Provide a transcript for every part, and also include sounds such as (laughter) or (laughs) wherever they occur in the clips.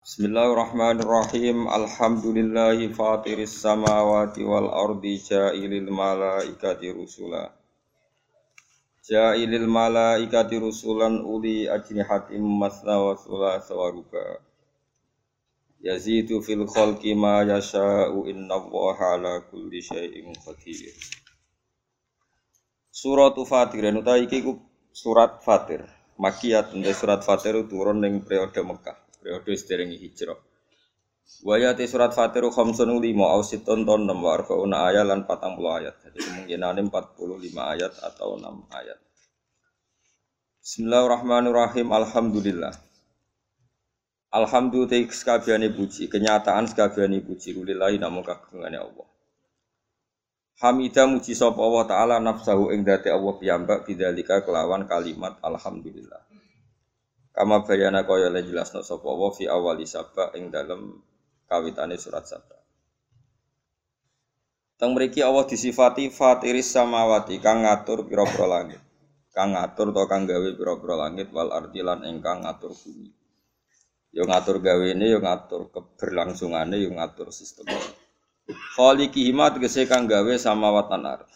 Bismillahirrahmanirrahim. Alhamdulillahi fatiris samawati wal ardi ja'ilil malaikati rusula. Ja'ilil malaikati rusulan uli ajnihatim masna wa sulasa wa ruba. Yazidu fil khalqi ma yasha'u innallaha ala kulli syai'in qadir. Surat Fatir utawi iki surat Fatir. Makiyat surat Fatir turun ning periode Mekah periode sedereng hijrah. Wayati surat Fatir khamsun lima au siton ton enam ayat lan patang puluh ayat. Jadi kemungkinan empat puluh lima ayat atau enam ayat. Bismillahirrahmanirrahim. Alhamdulillah. Alhamdulillah sekabiani puji, kenyataan sekabiani puji kulillahi namun kagungane Allah. Hamidah muji sapa Allah taala nafsahu ing dati Allah piyambak bidzalika kelawan kalimat alhamdulillah. Kama bayana kaya le jelasno sapa wa fi awali sabak ing dalem kawitane surat sabak. Teng mriki Allah disifati fatiris samawati kang ngatur pira-pira langit. Kang ngatur to kang gawe pira-pira langit wal ardi lan ingkang ngatur bumi. Yo ngatur gawene yo ngatur keberlangsungane yo ngatur sistemnya. Khaliqi hima tegese kang gawe samawat lan ardh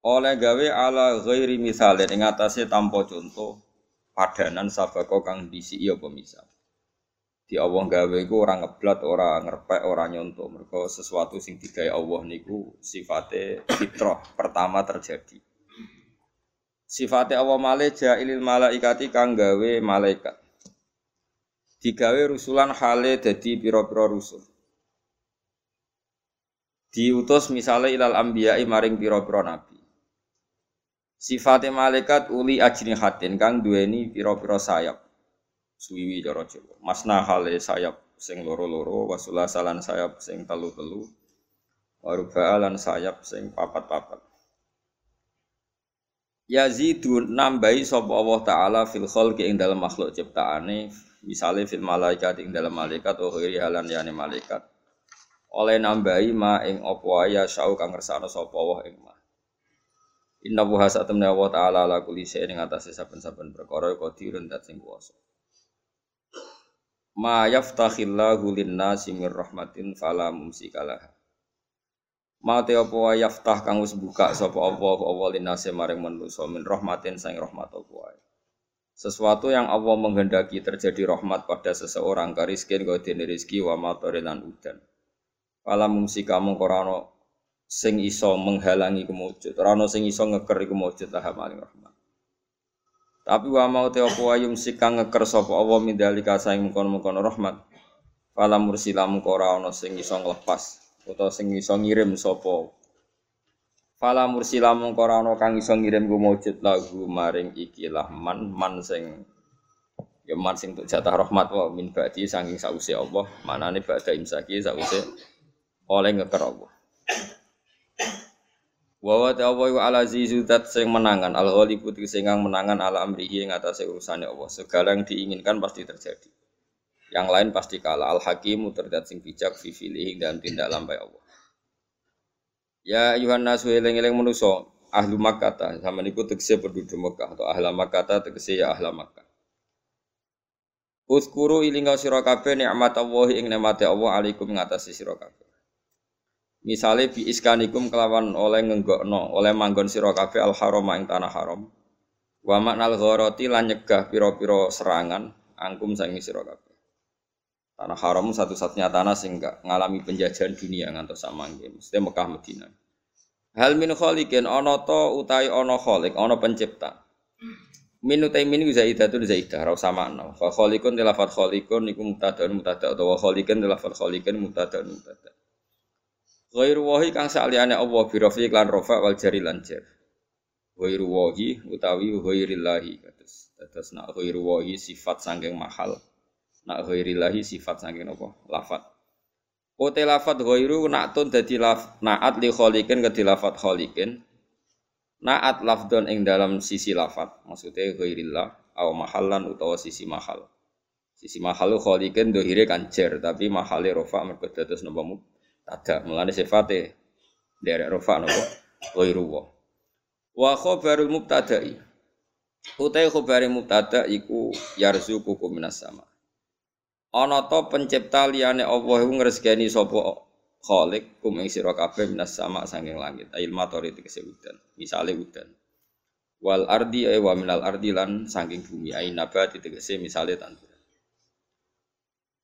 oleh gawe ala ghairi misale ing atase tanpa contoh padanan sabako kang disi iya pemisah. Di Allah gawe iku ora ngeblat, ora ngerpek, ora nyontoh. Mergo sesuatu sing digawe Allah niku sifate fitrah pertama terjadi. Sifate Allah male jailil malaikati kang gawe malaikat. Digawe rusulan hale dadi pira-pira rusul. Diutus misalnya ilal ambiyai maring pira-pira nabi. Sifate malaikat uli hatin kang duweni pira-pira sayap. Suwiwi cara Jawa. Masna hale sayap sing loro-loro, wasula salan sayap sing telu-telu. Waruba lan sayap sing papat-papat. Yazidu nambahi sapa Allah taala fil khalqi ing dalam makhluk ciptaane, misale fil malaikat ing dalam malaikat oh iri halan yani malaikat. Oleh nambahi ma ing apa ya syau kang ngersano sapa Allah ing ma. Inna buha satamna Allah ta'ala ala kulli syai'in ing atase saben-saben perkara qadirun dat sing kuwasa. Ma yaftakhillahu lin-nasi mir rahmatin fala mumsikalah. Ma te apa wa yaftah kang wis buka sapa Allah apa lin-nasi maring manusa min rahmatin sang rahmat apa Sesuatu yang Allah menghendaki terjadi rahmat pada seseorang kariskin kau dene rezeki wa matarilan udan. Fala mumsika mung sing iso menghalangi kemujud, ora ana sing iso ngeker iku mujud lah maling rahmat. Tapi wa mau te apa ayum sikang ngeker sapa Allah mindalika saing mengkon-mengkon rahmat. Fala mursila mengko ora ana sing iso nglepas utawa sing iso ngirim sapa. Fala mursila mengko ora ana kang iso ngirim ku mujud maring ikilah man man sing ya man sing untuk jatah rahmat wa min ba'di saking sause Allah manane ba'da imsaki sause oleh ngeker Allah. Wa wa ta'ala wa ala zizudat sing menangan al ghalibu sing menangan ala amrihi ing atase urusane Allah. Segala yang diinginkan pasti terjadi. Yang lain pasti kalah. Al hakimu terdat sing bijak fi filih dan tindak lampai Allah. Ya ayuhan nasu eling-eling manusa ahlu Makkah sama niku tegese penduduk Mekah atau ahla Makkah tegese ya ahla Makkah. Uskuru ilinga sira kabeh nikmat Allah ing nikmate Allah alaikum ngatasi sira kabeh. Misale bi iskanikum kelawan oleh ngenggokno, oleh manggon sira kabeh al haram ing tanah haram. Wa maknal gharati lan nyegah pira-pira serangan angkum sangi sira kabeh. Tanah haram satu-satunya tanah sing gak ngalami penjajahan dunia ngantos samangke, mesti Mekah Madinah. Hal min khaliqin ana to utai ana khaliq, ana pencipta. Min utai min zaidatun zaidah ra usah makna. Fa khaliqun tilafat khaliqun iku mubtada'un mubtada' utawa khaliqun tilafat khaliqun mubtada'un mubtada'. Ghairu wahi kang saliyane Allah bi rafi lan rafa wal jari lan jar. Ghairu wahi utawi ghairillahi kados. Dados nak ghairu wahi sifat sangking mahal. Nak ghairillahi sifat sangking apa? Lafat. Ote lafat ghairu nak tun dadi laf naat li khaliqin ke lafat khaliqin. Naat lafdon ing dalam sisi lafat. Maksudnya ghairillah au mahallan utawa sisi mahal. Sisi mahal khaliqin dohire kan jar tapi mahale rafa mergo dados napa ada mulane sifate derek rofa nopo ghairu wa wa khabarul mubtada'i utai khabari mubtada iku yarzuqukum minas sama Ana to pencipta liyane Allah iku ngresgeni sapa Khalik kum ing sira kabeh minas sama sanging langit. Ail matori tegese udan. Misale udan. Wal ardi ay wa minal ardi lan sanging bumi ay nabati tegese misale tanduran.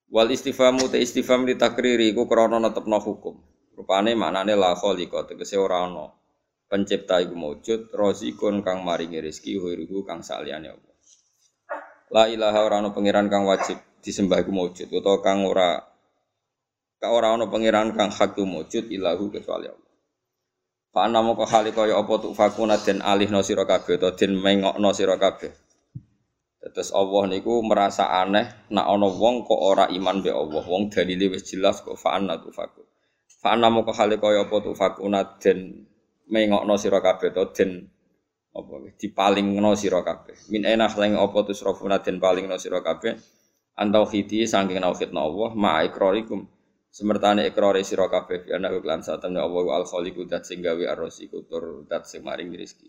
Wal istifamu te istifham li takriri iku krana netepno hukum. Rupane maknane la khaliqa tegese ora ana pencipta iku maujud rozikun kang maringi rezeki huiruhu kang saliyane Allah. La ilaha ora ana kang wajib disembah iku maujud utawa kang ora ka ora ana kang hak maujud ilahu kecuali Allah. Fa ana moko hale kaya apa tu fakuna den alihno sira kabeh utawa den mengokno sira kabeh. Terus Allah niku merasa aneh nak ana wong kok ora iman be Allah. Wong dalile wis jelas kok fa ana tu faku. Fa ana moko hale kaya apa tu fakuna den mengokno sira kabeh utawa den apa dipalingno sira kabeh. Min enah leng apa tu srafuna den palingno sira kabeh. Antau khiti saking nauhidna Allah ma ikrarikum semertane ikrare sira kabeh bi ana lan satemene Allah al khaliqu dat sing gawe arrosiku tur dat sing maring rezeki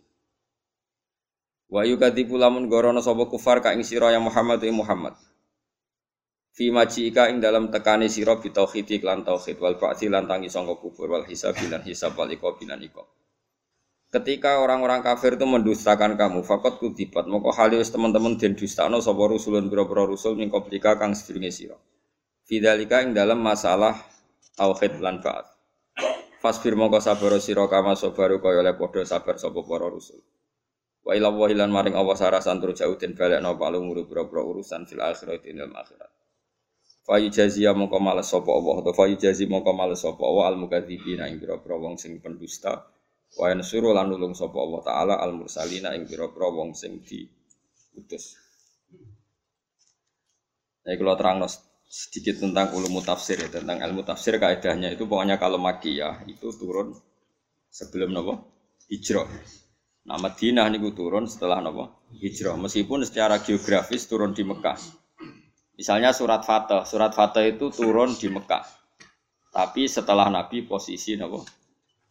wa yukadibu lamun gorono sapa kufar ka ing sira ya Muhammad ya Muhammad fi ika ing dalam tekani sira bi tauhid lan tauhid wal ba'ti lan tangi sangka kubur wal hisab lan hisab wal iqab lan iqab Ketika orang-orang kafir itu mendustakan kamu, fakot kudibat, moko halis teman-teman den dustano sapa rusulun pira-pira rusul ning kang sedurunge sira. Fidalika ing dalam masalah tauhid lan ba'at. Fasbir mongko sabar sira kama sabaru kaya oleh sabar sapa para rusul. Wa ila wa lan maring Allah sarasan tur jauh den balekno palu nguru pira-pira urusan fil akhirat dalam akhirat. Fa yujaziya mongko males sapa Allah atau fa yujazi mongko males sapa Allah al mukadzibina ing pira-pira wong sing pendusta. Wa yansuru lan nulung sapa Allah taala al mursalina ing pira-pira wong sing diutus. Nah, kalau terang sedikit tentang ulum tafsir ya, tentang ilmu tafsir kaidahnya itu pokoknya kalau makiyah itu turun sebelum nopo hijrah. Nah Madinah niku turun setelah nopo hijrah. Meskipun secara geografis turun di Mekah. Misalnya surat Fatah, surat Fatah itu turun di Mekah. Tapi setelah Nabi posisi nopo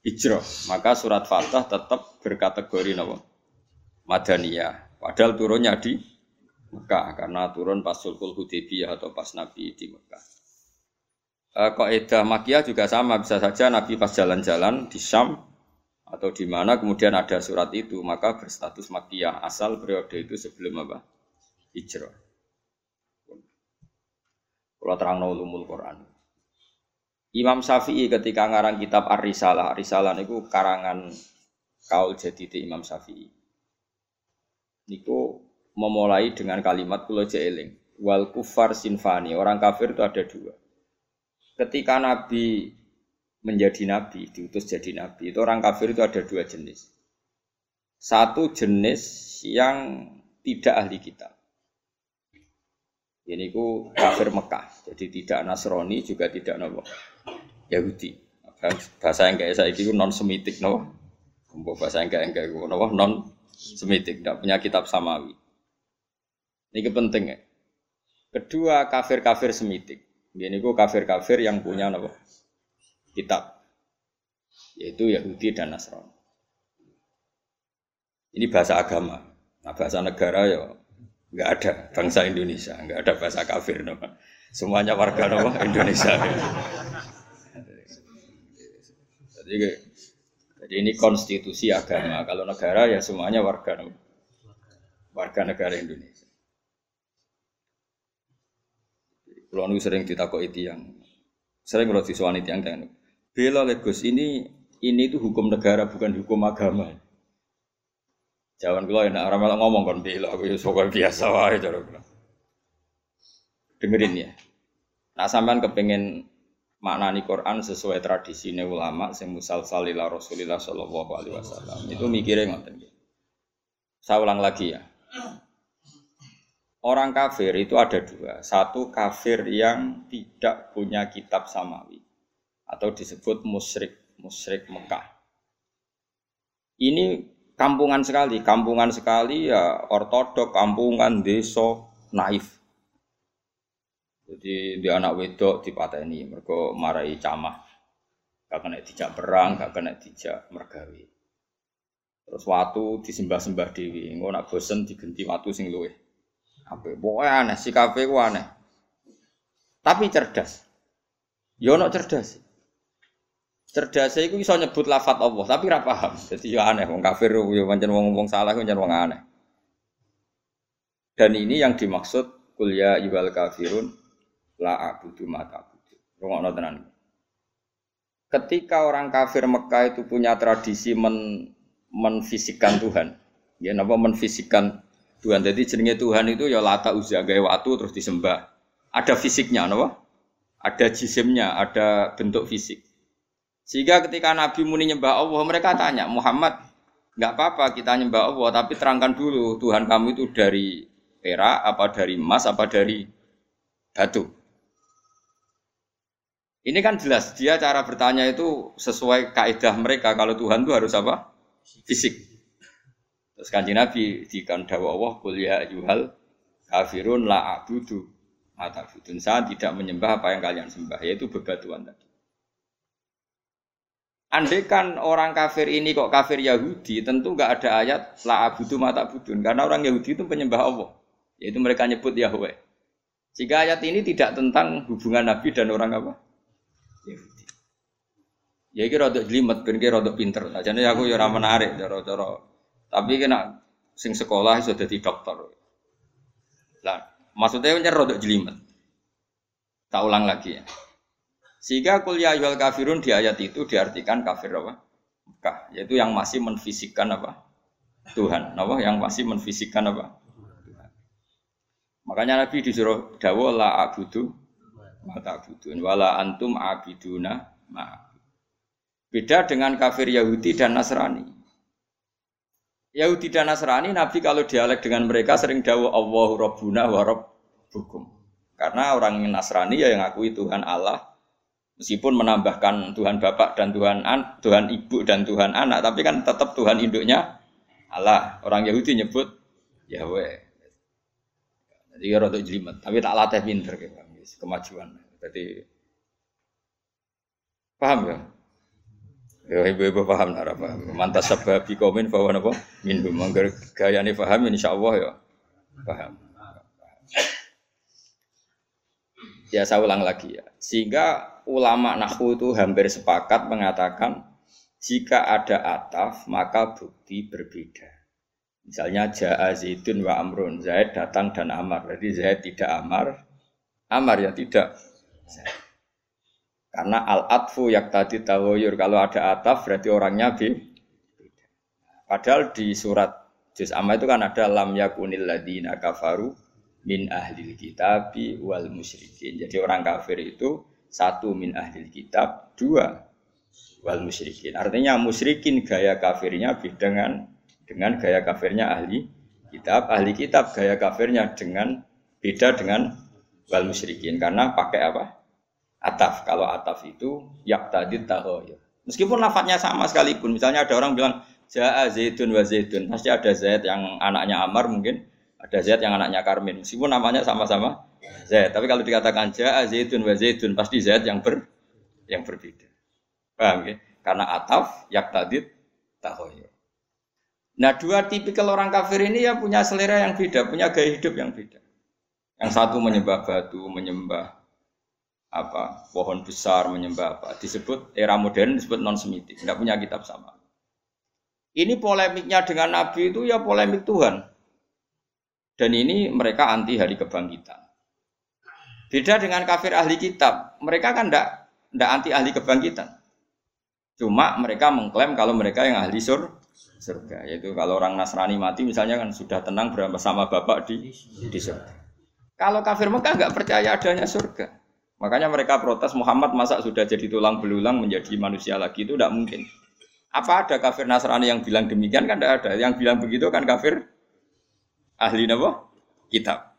hijrah, maka surat Fatah tetap berkategori nopo Madaniyah. Padahal turunnya di Mekah karena turun pas Sulhul Hudaybiyah atau pas Nabi di Mekah. E, Kaidah Makiyah juga sama, bisa saja Nabi pas jalan-jalan di Syam atau di mana kemudian ada surat itu, maka berstatus Makiyah asal periode itu sebelum apa? Hijrah. Kalau terang Quran. Imam Syafi'i ketika ngarang kitab Ar-Risalah, Ar-Risalah itu karangan kaul jadi Imam Syafi'i. Niku memulai dengan kalimat kulo jeeling wal kufar sinfani orang kafir itu ada dua ketika nabi menjadi nabi diutus jadi nabi. Itu orang kafir itu ada dua jenis. Satu jenis yang tidak ahli kitab. Ini ku kafir Mekah. Jadi tidak Nasrani juga tidak nopo. Yahudi. Bahasa yang kayak saya itu non semitik nopo. Bahasa yang kayak kayak nopo. Non semitik tidak punya kitab samawi. Ini penting ya. Kedua kafir-kafir semitik. Ini ku kafir-kafir yang punya apa? Kitab. Yaitu Yahudi dan Nasrani. Ini bahasa agama. Nah, bahasa negara ya nggak ada bangsa Indonesia, nggak ada bahasa kafir, no. semuanya warga no, Indonesia. Jadi, jadi ini konstitusi agama. Kalau negara ya semuanya warga no, warga negara Indonesia. Kalau sering itu yang sering kalau disuani tiang tiang. Bela Legos ini ini itu hukum negara bukan hukum agama. Jangan kalau enak orang malah ngomong kan bela aku ya biasa wae cara Dengerin ya. Nah sampean kepengen maknani Quran sesuai tradisi ulama sing musal salila Rasulillah sallallahu alaihi wasallam. Itu mikirnya ngoten Saya ulang lagi ya. Orang kafir itu ada dua. Satu kafir yang tidak punya kitab samawi atau disebut musyrik, musyrik Mekah. Ini kampungan sekali, kampungan sekali ya ortodok, kampungan, desa, naif. Jadi di anak wedok di ini mereka marahi camah. Gak kena dijak perang, gak kena dijak mergawi. Terus waktu disembah-sembah dewi, nggak nak bosen digenti waktu sing luweh. Apa? Pokoknya aneh, si kafe ku aneh. Tapi cerdas. Yo ya ono cerdas. Cerdas iku iso nyebut lafat Allah, tapi ora paham. Jadi ya aneh wong kafir yo pancen wong wong salah pancen wong aneh. Dan ini yang dimaksud kuliah ibal kafirun la abudu mata abudu. Rungokno tenan. Ketika orang kafir Mekah itu punya tradisi men menfisikkan Tuhan, ya napa menfisikkan Tuhan. Jadi jenenge Tuhan itu ya lata uzza gawe waktu terus disembah. Ada fisiknya, napa? Ada jisimnya, ada bentuk fisik. Sehingga ketika Nabi muni nyembah Allah, mereka tanya, Muhammad, nggak apa-apa kita nyembah Allah, tapi terangkan dulu Tuhan kamu itu dari perak, apa dari emas, apa dari batu. Ini kan jelas, dia cara bertanya itu sesuai kaidah mereka, kalau Tuhan itu harus apa? Fisik. Terus kanji Nabi di kandawa Allah, kuliah yuhal kafirun la abudu mata Saya tidak menyembah apa yang kalian sembah, yaitu bebatuan tadi. Andai kan orang kafir ini kok kafir Yahudi, tentu nggak ada ayat la abudu mata budun. Karena orang Yahudi itu penyembah Allah. Yaitu mereka nyebut Yahweh. Jika ayat ini tidak tentang hubungan Nabi dan orang apa? Yahudi. Ya ini rada jelimet, ben iki rada pinter. Jadi aku ya ora menarik cara-cara. Tapi kena sing sekolah sudah di dokter. Lah, maksudnya rada jelimet. Tak ulang lagi ya. Sehingga kuliah yual kafirun di ayat itu diartikan kafir apa? Mekah, yaitu yang masih menfisikkan apa? Tuhan, apa? Yang masih menfisikkan apa? Tuhan. Makanya Nabi disuruh dawa la abudu mata abudun wala antum abiduna ma Beda dengan kafir Yahudi dan Nasrani. Yahudi dan Nasrani, Nabi kalau dialek dengan mereka sering dawa Allahu Rabbuna wa Rabbukum. Karena orang Nasrani ya yang akui Tuhan Allah, Meskipun menambahkan Tuhan Bapak dan Tuhan an, Tuhan Ibu dan Tuhan Anak, tapi kan tetap Tuhan induknya Allah. Orang Yahudi nyebut Yahweh. Jadi ya rada jelimet, tapi tak latih pinter kemajuan. Jadi paham ya? Ya ibu-ibu paham nara paham. Mantas sebab komen bahwa apa? Minhum manggar gayane paham Allah ya. Paham. Ya saya ulang lagi ya. Sehingga ulama nahu itu hampir sepakat mengatakan jika ada ataf maka bukti berbeda. Misalnya Ja'a Zaidun wa Amrun, Zaid datang dan Amar. Jadi Zaid tidak Amar, Amar ya tidak. Karena al-atfu yak tadi tawoyur. Kalau ada ataf berarti orangnya beda. Padahal di surat Juz Amma itu kan ada lam yakunil ladina kafaru min ahlil kitabi wal musyrikin. Jadi orang kafir itu satu min ahli kitab, dua wal musyrikin. Artinya musyrikin gaya kafirnya dengan dengan gaya kafirnya ahli kitab, ahli kitab gaya kafirnya dengan beda dengan wal musyrikin karena pakai apa? Ataf. Kalau ataf itu yak tadi tahoyur. Meskipun lafadznya sama sekalipun, misalnya ada orang bilang Ja'a Zaidun wa Zaidun, pasti ada Zaid yang anaknya Amar mungkin, ada Zaid yang anaknya Karmin. Meskipun namanya sama-sama Zaid. Tapi kalau dikatakan ja'a zaitun wa zaitun pasti Zaid yang ber yang berbeda. Paham ya? Karena ataf yak tadid tahoyur. Nah dua tipikal orang kafir ini ya punya selera yang beda, punya gaya hidup yang beda. Yang satu menyembah batu, menyembah apa pohon besar, menyembah apa. Disebut era modern disebut non semitik, nggak punya kitab sama. Ini polemiknya dengan Nabi itu ya polemik Tuhan. Dan ini mereka anti hari kebangkitan. Beda dengan kafir ahli kitab, mereka kan tidak tidak anti ahli kebangkitan. Cuma mereka mengklaim kalau mereka yang ahli sur, surga, yaitu kalau orang Nasrani mati misalnya kan sudah tenang bersama bapak di di surga. Kalau kafir Mekah nggak percaya adanya surga, makanya mereka protes Muhammad masa sudah jadi tulang belulang menjadi manusia lagi itu tidak mungkin. Apa ada kafir Nasrani yang bilang demikian kan tidak ada. Yang bilang begitu kan kafir ahli nabo kitab.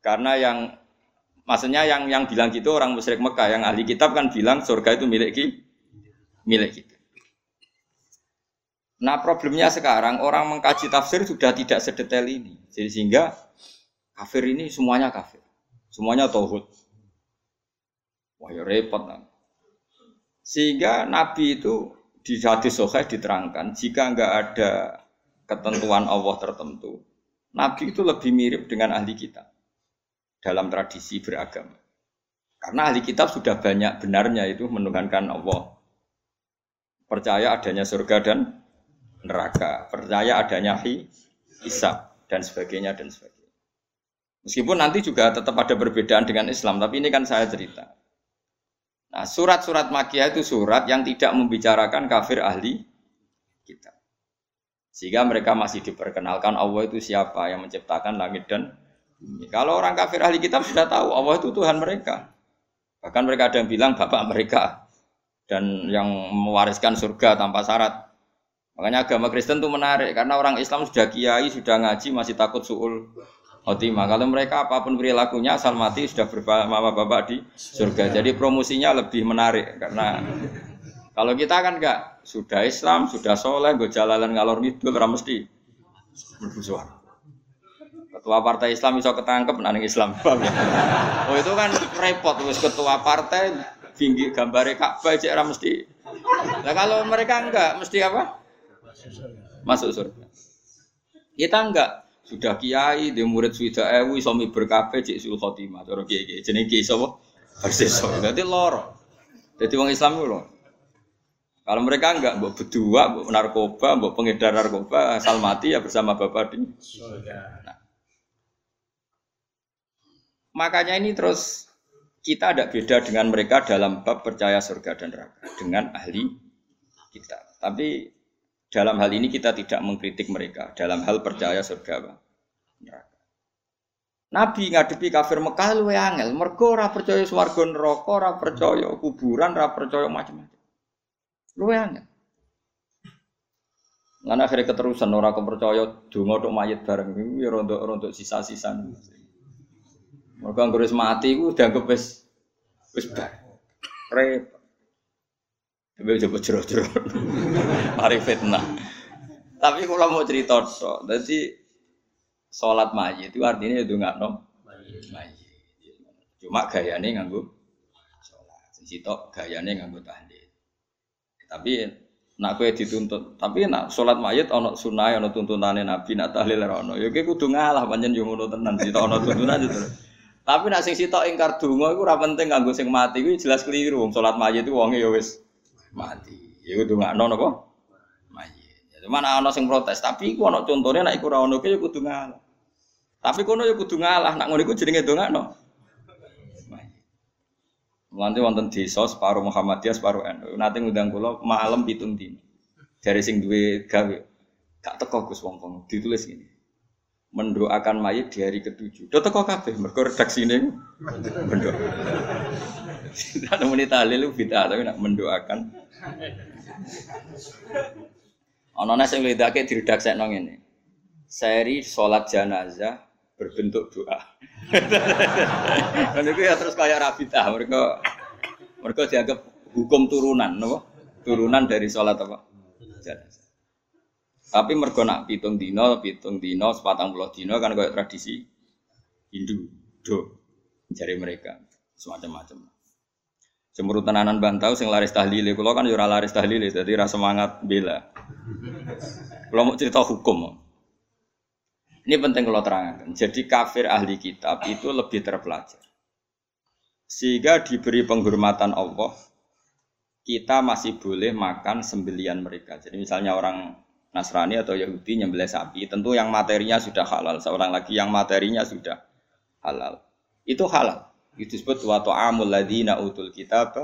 Karena yang Maksudnya yang yang bilang gitu orang musyrik Mekah, yang ahli kitab kan bilang surga itu milik kita. Milik kita. Nah problemnya sekarang orang mengkaji tafsir sudah tidak sedetail ini. Jadi sehingga kafir ini semuanya kafir. Semuanya tauhid. Wah ya repot. Nah. Sehingga Nabi itu di hadis diterangkan jika nggak ada ketentuan Allah tertentu, Nabi itu lebih mirip dengan ahli kitab dalam tradisi beragama. Karena ahli kitab sudah banyak benarnya itu menuhankan Allah. Percaya adanya surga dan neraka, percaya adanya hisab dan sebagainya dan sebagainya. Meskipun nanti juga tetap ada perbedaan dengan Islam, tapi ini kan saya cerita. Nah, surat-surat Makiyah itu surat yang tidak membicarakan kafir ahli kitab. Sehingga mereka masih diperkenalkan Allah itu siapa yang menciptakan langit dan bumi. Kalau orang kafir ahli kitab sudah tahu Allah itu Tuhan mereka. Bahkan mereka ada yang bilang bapak mereka dan yang mewariskan surga tanpa syarat. Makanya agama Kristen itu menarik karena orang Islam sudah kiai, sudah ngaji, masih takut suul khotimah. Kalau mereka apa pun perilakunya asal mati sudah bersama bapak di surga. Jadi promosinya lebih menarik karena kalau kita kan enggak sudah Islam, sudah soleh, gue jalalan ngalor ngidul, mesti berbusuhan. Ketua partai Islam bisa ketangkep nang Islam. (laughs) oh itu kan repot wis ketua partai tinggi gambar Ka'bah cek mesti. Nah kalau mereka enggak mesti apa? Masuk surga. Kita enggak sudah kiai di murid sudah ewu suami berkafe cek sul khotimah cara kiai kiai jenenge kiai sapa persis jadi loro jadi orang Islam itu loh kalau mereka enggak, mbok berdua, mbok narkoba, mbok pengedar narkoba, asal mati ya bersama bapak di nah, Makanya ini terus kita ada beda dengan mereka dalam bab percaya surga dan neraka dengan ahli kita. Tapi dalam hal ini kita tidak mengkritik mereka dalam hal percaya surga neraka. Nabi ngadepi kafir Mekah lu angel, mergo ora percaya swarga neraka, ora percaya kuburan, ora percaya macam-macam. Lu angel. Lan akhirnya keterusan orang kepercaya donga tok mayit bareng iku ya rontok-rontok sisa-sisa. Mereka anggere mati iku dianggap wis wis bar. Repot. Tapi coba jero-jero. (laughs) Mari fitnah. Tapi kalau mau cerita tok, jadi sholat mayit itu artinya itu nggak nom mayit. Cuma gayane nganggo sholat. Sisi tok gayane nganggo tahlil. Tapi nak kue dituntut, tapi nak sholat mayit ono sunai ono tuntunane nabi nak tahlil ono. Ya kudu ngalah panjen yo ngono tenan, sih ono tuntunan itu. Tapi nak sing sitok ingkar donga iku ora penting kanggo sing mati iku jelas keliru. Wong salat itu wonge wis mati. Ya kudu ngakno napa? Mayit. Ya mana ana sing protes, tapi iku ana contone nek iku ora ono ya kudu ngalah. Tapi kono ya kudu ngalah, nak ngono iku jenenge dongakno. Nanti wonten desa separuh Muhammadiyah separuh NU. Nanti ngundang kula malam pitung dino. Dari sing duwe gawe. Gak teko Gus wong ditulis gini mendoakan mayit di hari ketujuh. Do teko kabeh mergo redaksine mendoa. Tidak muni tahlil bid'ah tapi nak mendoakan. Ana nang sing lidake diredaksekno ngene. Seri salat jenazah berbentuk doa. Dan (laughs) itu ya terus kayak rabitah mereka mereka dianggap hukum turunan, no? turunan dari sholat apa? Tapi mergo nak pitung dino, pitung dino, sepatang puluh dino kan kayak tradisi Hindu, do cari mereka semacam-macam. Cemurut tenanan bantau sing laris tahlil, kalau kan yura laris tahlil, jadi rasa semangat bela. Kalau mau cerita hukum, ini penting kalau terangkan. Jadi kafir ahli kitab itu lebih terpelajar. Sehingga diberi penghormatan Allah, kita masih boleh makan sembelian mereka. Jadi misalnya orang Nasrani atau Yahudi nyembelih sapi, tentu yang materinya sudah halal. Seorang lagi yang materinya sudah halal. Itu halal. Itu disebut wa ta'amul ladina utul kitab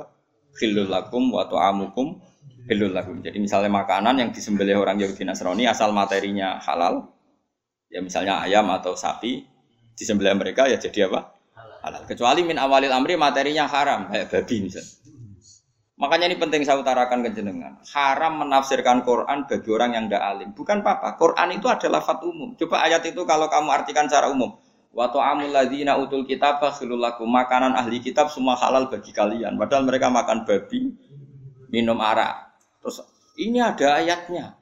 khillul lakum wa ta'amukum khillul lakum. Jadi misalnya makanan yang disembelih orang Yahudi Nasrani asal materinya halal, ya misalnya ayam atau sapi disembelih mereka ya jadi apa? Halal. Kecuali min awalil amri materinya haram kayak babi misalnya. Makanya ini penting saya utarakan ke jenengan. Haram menafsirkan Quran bagi orang yang tidak alim. Bukan apa-apa. Quran itu adalah fat umum. Coba ayat itu kalau kamu artikan secara umum. Wa ta'amul ladzina utul kitab lakum. Makanan ahli kitab semua halal bagi kalian. Padahal mereka makan babi, minum arak. Terus ini ada ayatnya.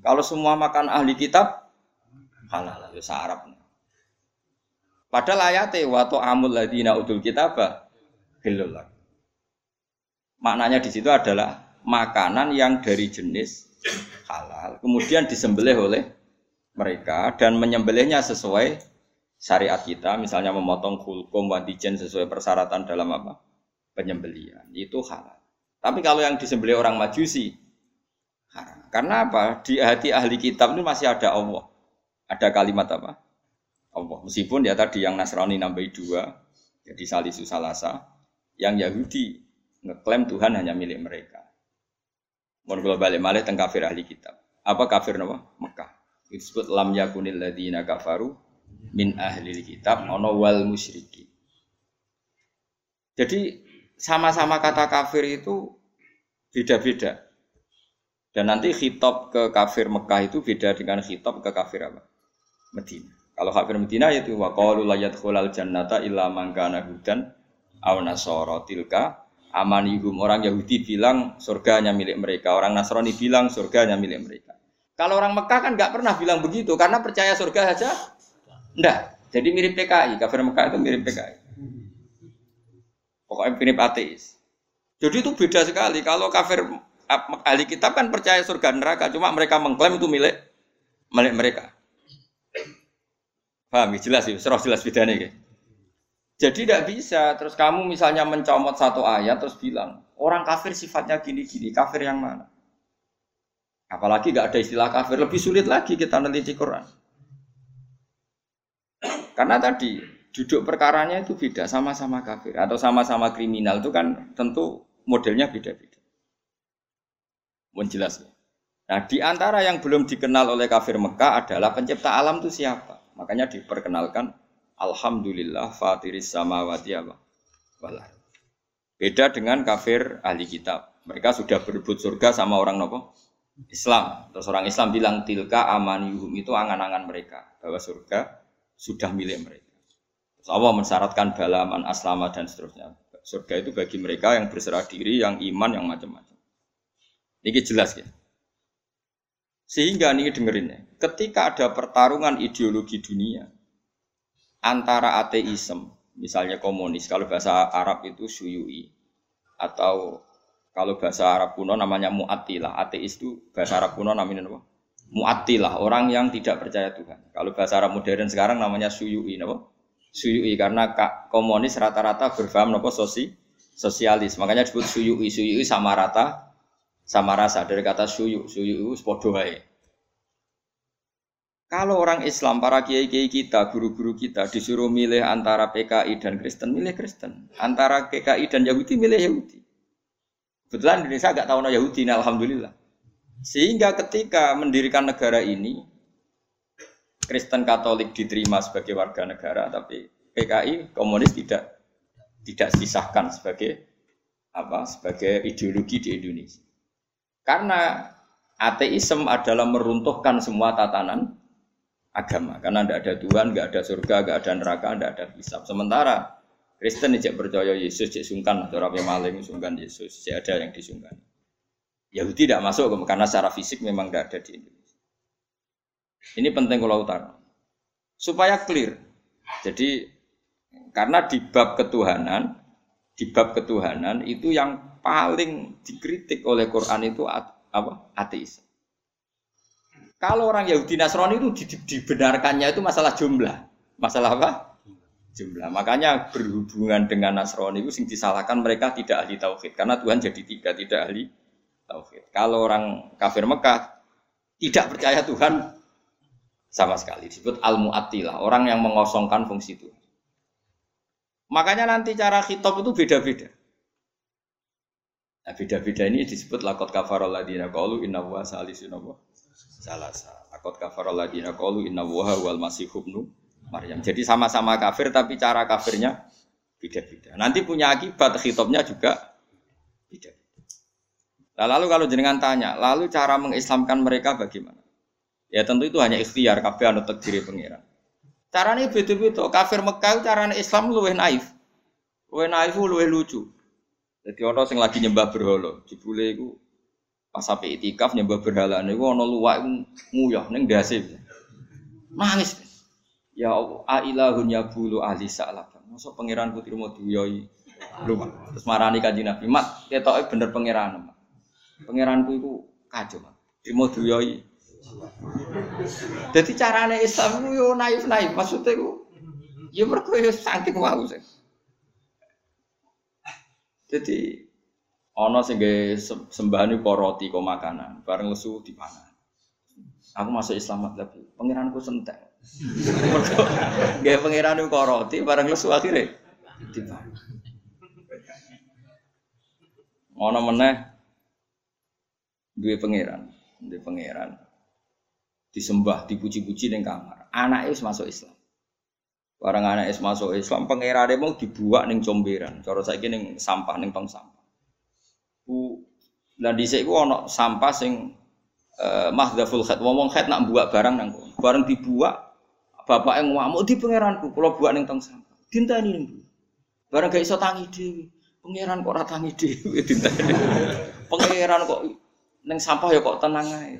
Kalau semua makan ahli kitab halal. Ya Arab. Padahal ayatnya wa ta'amul ladzina utul kitab lakum. Maknanya di situ adalah makanan yang dari jenis halal, kemudian disembelih oleh mereka dan menyembelihnya sesuai syariat kita, misalnya memotong kulkum wadijen sesuai persyaratan dalam apa? penyembelian itu halal. Tapi kalau yang disembelih orang Majusi haram. Karena apa? Di hati ahli kitab itu masih ada Allah. Ada kalimat apa? Allah. Meskipun ya tadi yang Nasrani nambah dua, jadi salisu salasa, yang Yahudi ngeklaim Tuhan hanya milik mereka. Mohon kalau balik malih tentang kafir ahli kitab. Apa kafir nama? Mekah. Disebut lam yakunil ladina kafaru min ahli kitab ono wal musyriki. Jadi sama-sama kata kafir itu beda-beda. Dan nanti khitab ke kafir Mekah itu beda dengan khitab ke kafir apa? Medina. Kalau kafir Medina itu wa qalu la yadkhulal jannata illa man kana hudan aw nasara tilka amanihum. Orang Yahudi bilang surga hanya milik mereka, orang Nasrani bilang surga hanya milik mereka. Kalau orang Mekah kan nggak pernah bilang begitu karena percaya surga saja. Enggak. Jadi mirip PKI, kafir Mekah itu mirip PKI. Pokoknya mirip ateis. Jadi itu beda sekali. Kalau kafir ahli kitab kan percaya surga neraka, cuma mereka mengklaim itu milik milik mereka. Paham? Ya? Jelas sih, serah jelas bedanya ya. Jadi tidak bisa terus kamu misalnya mencomot satu ayat terus bilang orang kafir sifatnya gini-gini, kafir yang mana? Apalagi nggak ada istilah kafir, lebih sulit lagi kita neliti Quran. Karena tadi duduk perkaranya itu beda, sama-sama kafir atau sama-sama kriminal itu kan tentu modelnya beda-beda. Mau jelas ya. Nah, di antara yang belum dikenal oleh kafir Mekah adalah pencipta alam itu siapa? Makanya diperkenalkan Alhamdulillah fatiris samawati apa? Beda dengan kafir ahli kitab. Mereka sudah berebut surga sama orang nopo? Islam. Terus orang Islam bilang tilka amaniyuhum itu angan-angan mereka bahwa surga sudah milik mereka. Terus Allah mensyaratkan balaman aslama dan seterusnya. Surga itu bagi mereka yang berserah diri, yang iman, yang macam-macam. Ini jelas ya. Sehingga ini dengerin ya, ketika ada pertarungan ideologi dunia antara ateisme, misalnya komunis, kalau bahasa Arab itu suyui, atau kalau bahasa Arab kuno namanya mu'attilah, ateis itu bahasa Arab kuno namanya apa? Mu'attilah, orang yang tidak percaya Tuhan. Kalau bahasa Arab modern sekarang namanya suyui, apa? Suyui karena komunis rata-rata berfaham apa sosi sosialis, makanya disebut suyui, suyui sama rata sama rasa dari kata suyu, suyu itu Kalau orang Islam, para kiai-kiai kita, guru-guru kita disuruh milih antara PKI dan Kristen, milih Kristen. Antara PKI dan Yahudi, milih Yahudi. Kebetulan Indonesia agak tahu Yahudi, nah, Alhamdulillah. Sehingga ketika mendirikan negara ini, Kristen Katolik diterima sebagai warga negara, tapi PKI komunis tidak tidak disahkan sebagai apa sebagai ideologi di Indonesia. Karena ateisme adalah meruntuhkan semua tatanan agama. Karena tidak ada Tuhan, tidak ada surga, tidak ada neraka, tidak ada hisab. Sementara Kristen tidak percaya Yesus, tidak sungkan, atau yang maling sungkan Yesus, tidak ada yang disungkan. Yahudi tidak masuk karena secara fisik memang tidak ada di Indonesia. Ini penting kalau utara. Supaya clear. Jadi karena di bab ketuhanan, di bab ketuhanan itu yang paling dikritik oleh Quran itu apa? Ateis. Kalau orang Yahudi Nasrani itu dibenarkannya itu masalah jumlah. Masalah apa? Jumlah. Makanya berhubungan dengan Nasrani itu sing disalahkan mereka tidak ahli tauhid karena Tuhan jadi tiga tidak ahli tauhid. Kalau orang kafir Mekah tidak percaya Tuhan sama sekali disebut al-mu'attilah, orang yang mengosongkan fungsi Tuhan. Makanya nanti cara khitab itu beda-beda. Nah, beda-beda ini disebut lakot kafarol ladina kaulu inna wa salisun wa salasa. Lakot kafarol ladina kaulu inna wa wal masih hubnu Maryam. Jadi sama-sama kafir tapi cara kafirnya beda-beda. Nanti punya akibat hitopnya juga beda. Nah, lalu kalau jenengan tanya, lalu cara mengislamkan mereka bagaimana? Ya tentu itu hanya ikhtiar kafir anu diri pangeran. Caranya beda-beda. Kafir Mekah caranya Islam luwih naif. Luwih naif luwih lucu. Jadi orang sing lagi nyembah berhala, jebule iku pas sampai itikaf nyembah berhala niku ana luwak nguyah ning ndase. Nangis. Ya ailahun ya bulu ahli sa'lab. Masa pangeran putri mau duyoi luwak. Terus marani kanjeng Nabi, "Mat, ketoke bener pangeran. Pangeranku iku kacau, Mat. Trimo duyoi." Jadi carane Islam yo naif-naif, maksudnya ku ya mergo yo saking wau sih. Jadi ana sing sembahan kok roti kok makanan, bareng lesu dipangan. Aku masuk Islam tapi pangeranku sentek. (laughs) Gaya pangeran kok roti bareng lesu akhirnya dipangan. Ana meneh duwe pangeran, duwe pangeran. Disembah, dipuji-puji ning kamar. Anake wis masuk Islam. Barang anak es masuk Islam, pangerane mau dibuat ning comberan. Cara saiki ning sampah ning tong sampah. Lan dhisik ku ana sampah sing uh, mahdhaful khat. Wong khat nak buat barang nang Barang dibuat bapak yang ngamuk di pangeranku, kalau buat ning tong sampah. Dintani ning Barang gak iso tangi dhewe. Pangeran kok ora tangi dhewe (laughs) dintani. Pangeran kok ning sampah ya kok tenang ae.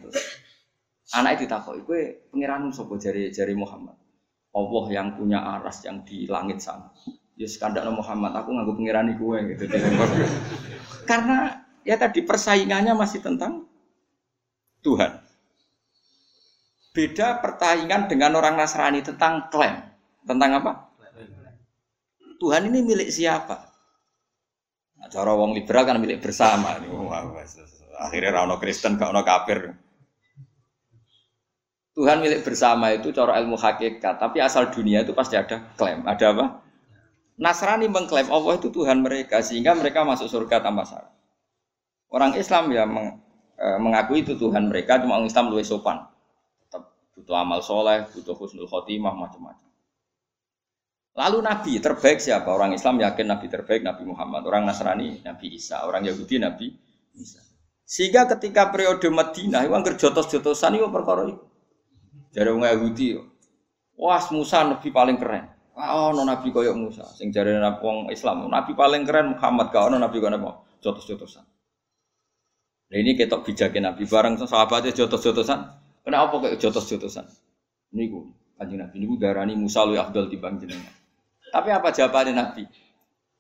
Anake ditakoki, "Kowe pangeranmu sapa jari jari Muhammad?" Allah yang punya aras yang di langit sana. Ya sekadar Muhammad, aku nganggo pengirani gue gitu. (laughs) Karena ya tadi persaingannya masih tentang Tuhan. Beda persaingan dengan orang Nasrani tentang klaim. Tentang apa? Tuhan ini milik siapa? Cara wong liberal kan milik bersama. Akhirnya rano Kristen, gak ono kafir. Tuhan milik bersama itu cara ilmu hakikat, tapi asal dunia itu pasti ada klaim. Ada apa? Nasrani mengklaim Allah itu Tuhan mereka sehingga mereka masuk surga tanpa syarat. Orang Islam ya meng, e, mengakui itu Tuhan mereka, cuma orang Islam lebih sopan. Tetap butuh amal soleh, butuh husnul khotimah, macam-macam. Lalu Nabi terbaik siapa? Orang Islam yakin Nabi terbaik Nabi Muhammad. Orang Nasrani Nabi Isa. Orang Yahudi Nabi Isa. Sehingga ketika periode Madinah, itu angker jotos-jotosan itu perkara itu. Jadi orang Yahudi, wah Musa nabi paling keren. Oh, no nabi koyok Musa. Sing jare wong Islam, nabi paling keren Muhammad kau no nabi kau apa? Jotos-jotosan. Nah ini ketok bijakin nabi bareng sahabatnya jotos-jotosan. Kenapa kayak jotos-jotosan? Niku kanjeng nabi niku darani Musa lu Abdul timbang jenengan. Tapi apa jawabannya nabi?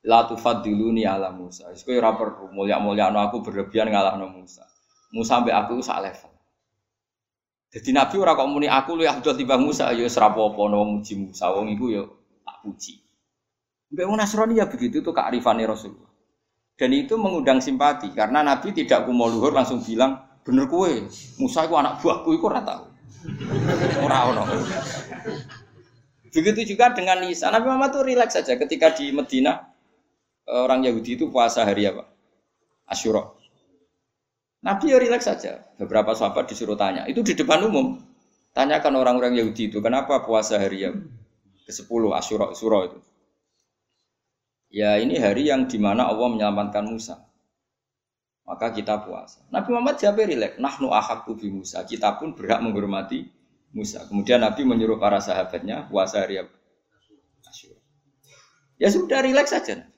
La tufadiluni ala Musa. Iku ora perlu mulya-mulya aku berlebihan ngalahno Musa. Musa sampai aku sak level. Jadi Nabi ora kok muni aku lu Abdul timbang Musa ya serapo apa no muji Musa wong iku ya tak puji. Mbak wong Nasrani ya begitu tuh kearifan Rasulullah. Dan itu mengundang simpati karena Nabi tidak kumo luhur langsung bilang bener kue Musa itu anak buahku itu ora tahu. Ora ono. Begitu juga dengan Isa. Nabi Muhammad tuh rileks saja ketika di Medina orang Yahudi itu puasa hari apa? Asyura. Nabi ya rileks saja. Beberapa sahabat disuruh tanya. Itu di depan umum. Tanyakan orang-orang Yahudi itu, kenapa puasa hari yang ke-10 Asyura itu? Ya ini hari yang di mana Allah menyelamatkan Musa. Maka kita puasa. Nabi Muhammad jawab rileks. Nahnu ahakku bi Musa. Kita pun berhak menghormati Musa. Kemudian Nabi menyuruh para sahabatnya puasa hari Asyura. Ya sudah rileks saja.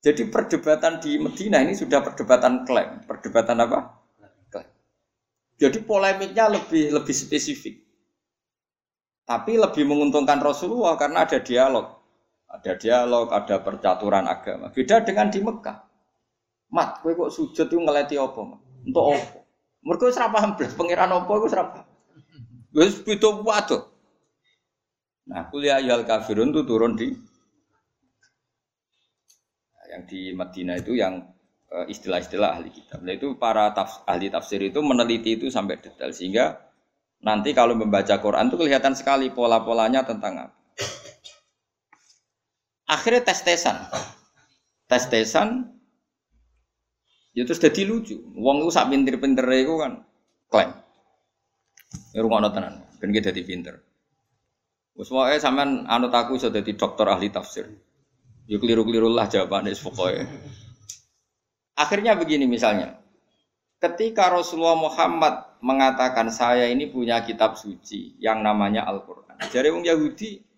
Jadi perdebatan di Medina ini sudah perdebatan klaim, perdebatan apa? Klaim. Jadi polemiknya lebih lebih spesifik. Tapi lebih menguntungkan Rasulullah karena ada dialog. Ada dialog, ada percaturan agama. Beda dengan di Mekah. Mat, kowe kok sujud itu ngeleti apa? Untuk apa? Mereka wis ora paham blas, pangeran apa iku wis ora paham. Wis beda Nah, kuliah ayal kafirun itu turun di yang di Madinah itu yang eh, istilah-istilah ahli kitab. Nah itu para taf, ahli tafsir itu meneliti itu sampai detail sehingga nanti kalau membaca Quran itu kelihatan sekali pola-polanya tentang apa. Akhirnya tes-tesan. Tes-tesan ya terus jadi lucu. Wong itu sak pinter-pinter itu kan klaim. Ya rumah tenan, ben kita jadi pinter. Wes wae sampean anut aku iso dadi dokter ahli tafsir. Ya keliru-keliru lah jawabannya pokoknya. Akhirnya begini misalnya. Ketika Rasulullah Muhammad mengatakan saya ini punya kitab suci yang namanya Al-Quran. Jadi orang Yahudi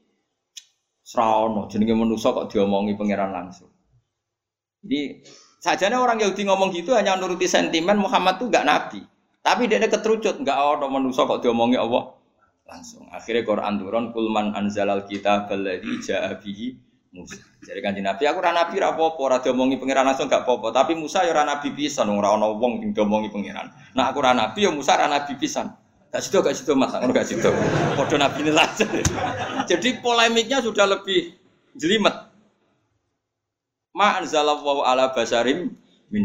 Sraono, jenenge manusia kok diomongi pangeran langsung. Jadi sajane orang Yahudi ngomong gitu hanya nuruti sentimen Muhammad tuh gak nabi. Tapi dia keterucut, nggak ada manusia kok diomongi Allah langsung. Akhirnya Quran turun kulman anzalal kitab alladzi ja'a Musa. Jadi kan Nabi aku ora nabi ora apa-apa, diomongi pangeran langsung gak apa-apa, tapi Musa ya ora nabi pisan, ora ana wong sing diomongi pangeran. Nah aku ora nabi ya Musa ora nabi pisan. Gak situ gak situ Mas, gak situ. Padha nabi lah. Jadi polemiknya sudah lebih jelimet. Ma anzalallahu ala basarim min.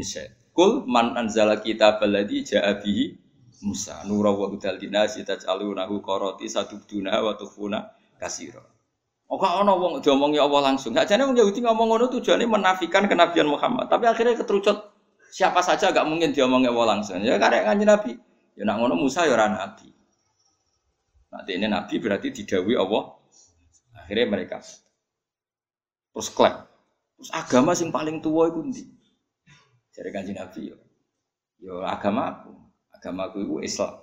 Kul man anzala kitab alladhi ja'a bihi Musa nura wa hudal dinasi taj'alunahu qarati sadubduna wa kasira. Oh kok ana wong diomongi Allah langsung. Gak jane wong Yahudi ngomong ngono tujuannya menafikan kenabian Muhammad. Tapi akhirnya keterucut siapa saja gak mungkin diomongi Allah langsung. Ya karek kanjeng Nabi. Ya nak ngono Musa ya ora nabi. Nanti ini nabi berarti didawi Allah. Akhirnya mereka terus klaim. Terus agama sing paling tua itu ndi? Jadi kanji Nabi yo. Yo agama aku. Agama aku itu Islam.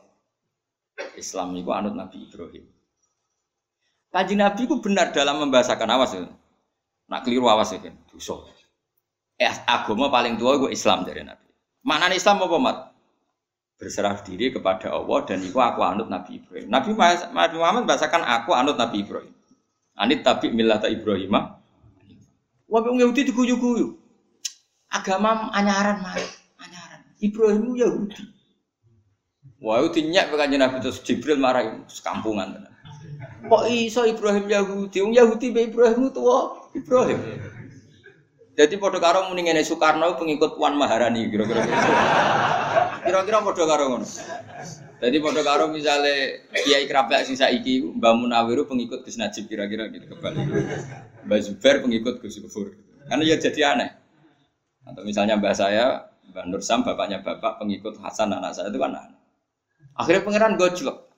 Islam itu anut Nabi Ibrahim. Kanji Nabi itu benar dalam membahasakan awas ya. Nak keliru awas ya kan. Dosa. Eh, agama paling tua itu Islam dari Nabi. Mana Islam apa mat? Berserah diri kepada Allah dan itu aku anut Nabi Ibrahim. Nabi Muhammad membahasakan aku anut Nabi Ibrahim. Anit tabi millata Ibrahimah. Wah, Yahudi diguyu-guyu. Agama anyaran mah anyaran. Ibrahim Yahudi. Wah itu nyak kanjeng Nabi terus Jibril marah sekampungan. Kok iso Ibrahim Yahudi? Wong Yahudi be Ibrahim tua Ibrahim. Jadi pada karo muni ngene Soekarno pengikut Puan Maharani kira-kira kira-kira pada karo ngono jadi pada karo misalnya Kiai Kerabat sing saiki Mbah Munawiru pengikut Gus Najib kira-kira gitu kebalik Mbah Zubair pengikut Gus Gufur karena ya jadi aneh atau misalnya mbak saya, mbak Nur Sam, bapaknya bapak, pengikut Hasan anak saya itu kan aneh. Akhirnya pangeran gojlok.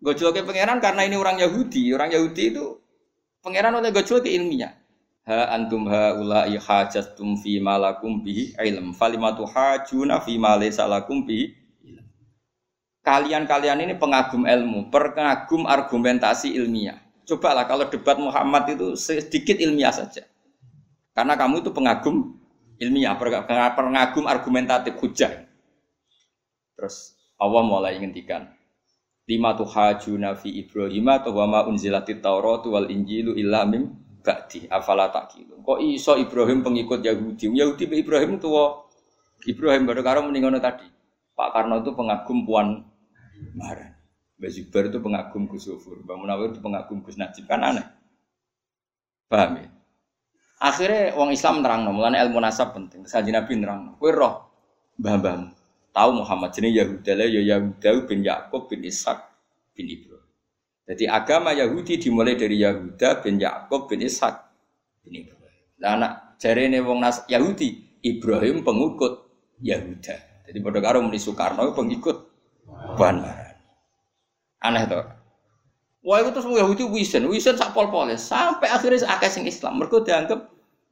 Gojloknya pangeran karena ini orang Yahudi. Orang Yahudi itu pangeran oleh gojlok ke ilmiah. Ha antum ha ulai hajatum fi malakum bihi ilm. Falimatu hajuna fi ma lakum bihi Kalian-kalian ini pengagum ilmu, pengagum argumentasi ilmiah. Cobalah kalau debat Muhammad itu sedikit ilmiah saja. Karena kamu itu pengagum ilmiah, pengagum argumentatif hujah. Terus Allah mulai ngendikan lima tuh hajuna fi Ibrahim atau wama unzilati Taurat wal Injilu illa mim ba'di afala takilu. Kok iso Ibrahim pengikut Yahudi? Yahudi Ibrahim itu Ibrahim baru karo meninggal tadi. Pak Karno itu pengagum Puan Maharani. Mbak Zubair itu pengagum Gus Ufur. Mbak Munawir itu pengagum Gus Najib. Kan aneh. Paham ya? Akhirnya wong Islam nerang mulane ilmu nasab penting. Saji Nabi nerang Kowe roh mbah-mbahmu. Tahu Muhammad jenis Yahuda ya Yahuda bin Yakub bin Ishak bin Ibrahim. Jadi agama Yahudi dimulai dari Yahuda bin Yakub bin Ishak bin Ibrahim. Lah anak jari ini wong Nas Yahudi Ibrahim pengikut Yahuda. Jadi pada karo muni Soekarno pengikut Puan Aneh tuh. Wah itu terus Yahudi wisen, wisen sak pol pol sampai akhirnya akeh sing Islam. Mereka dianggap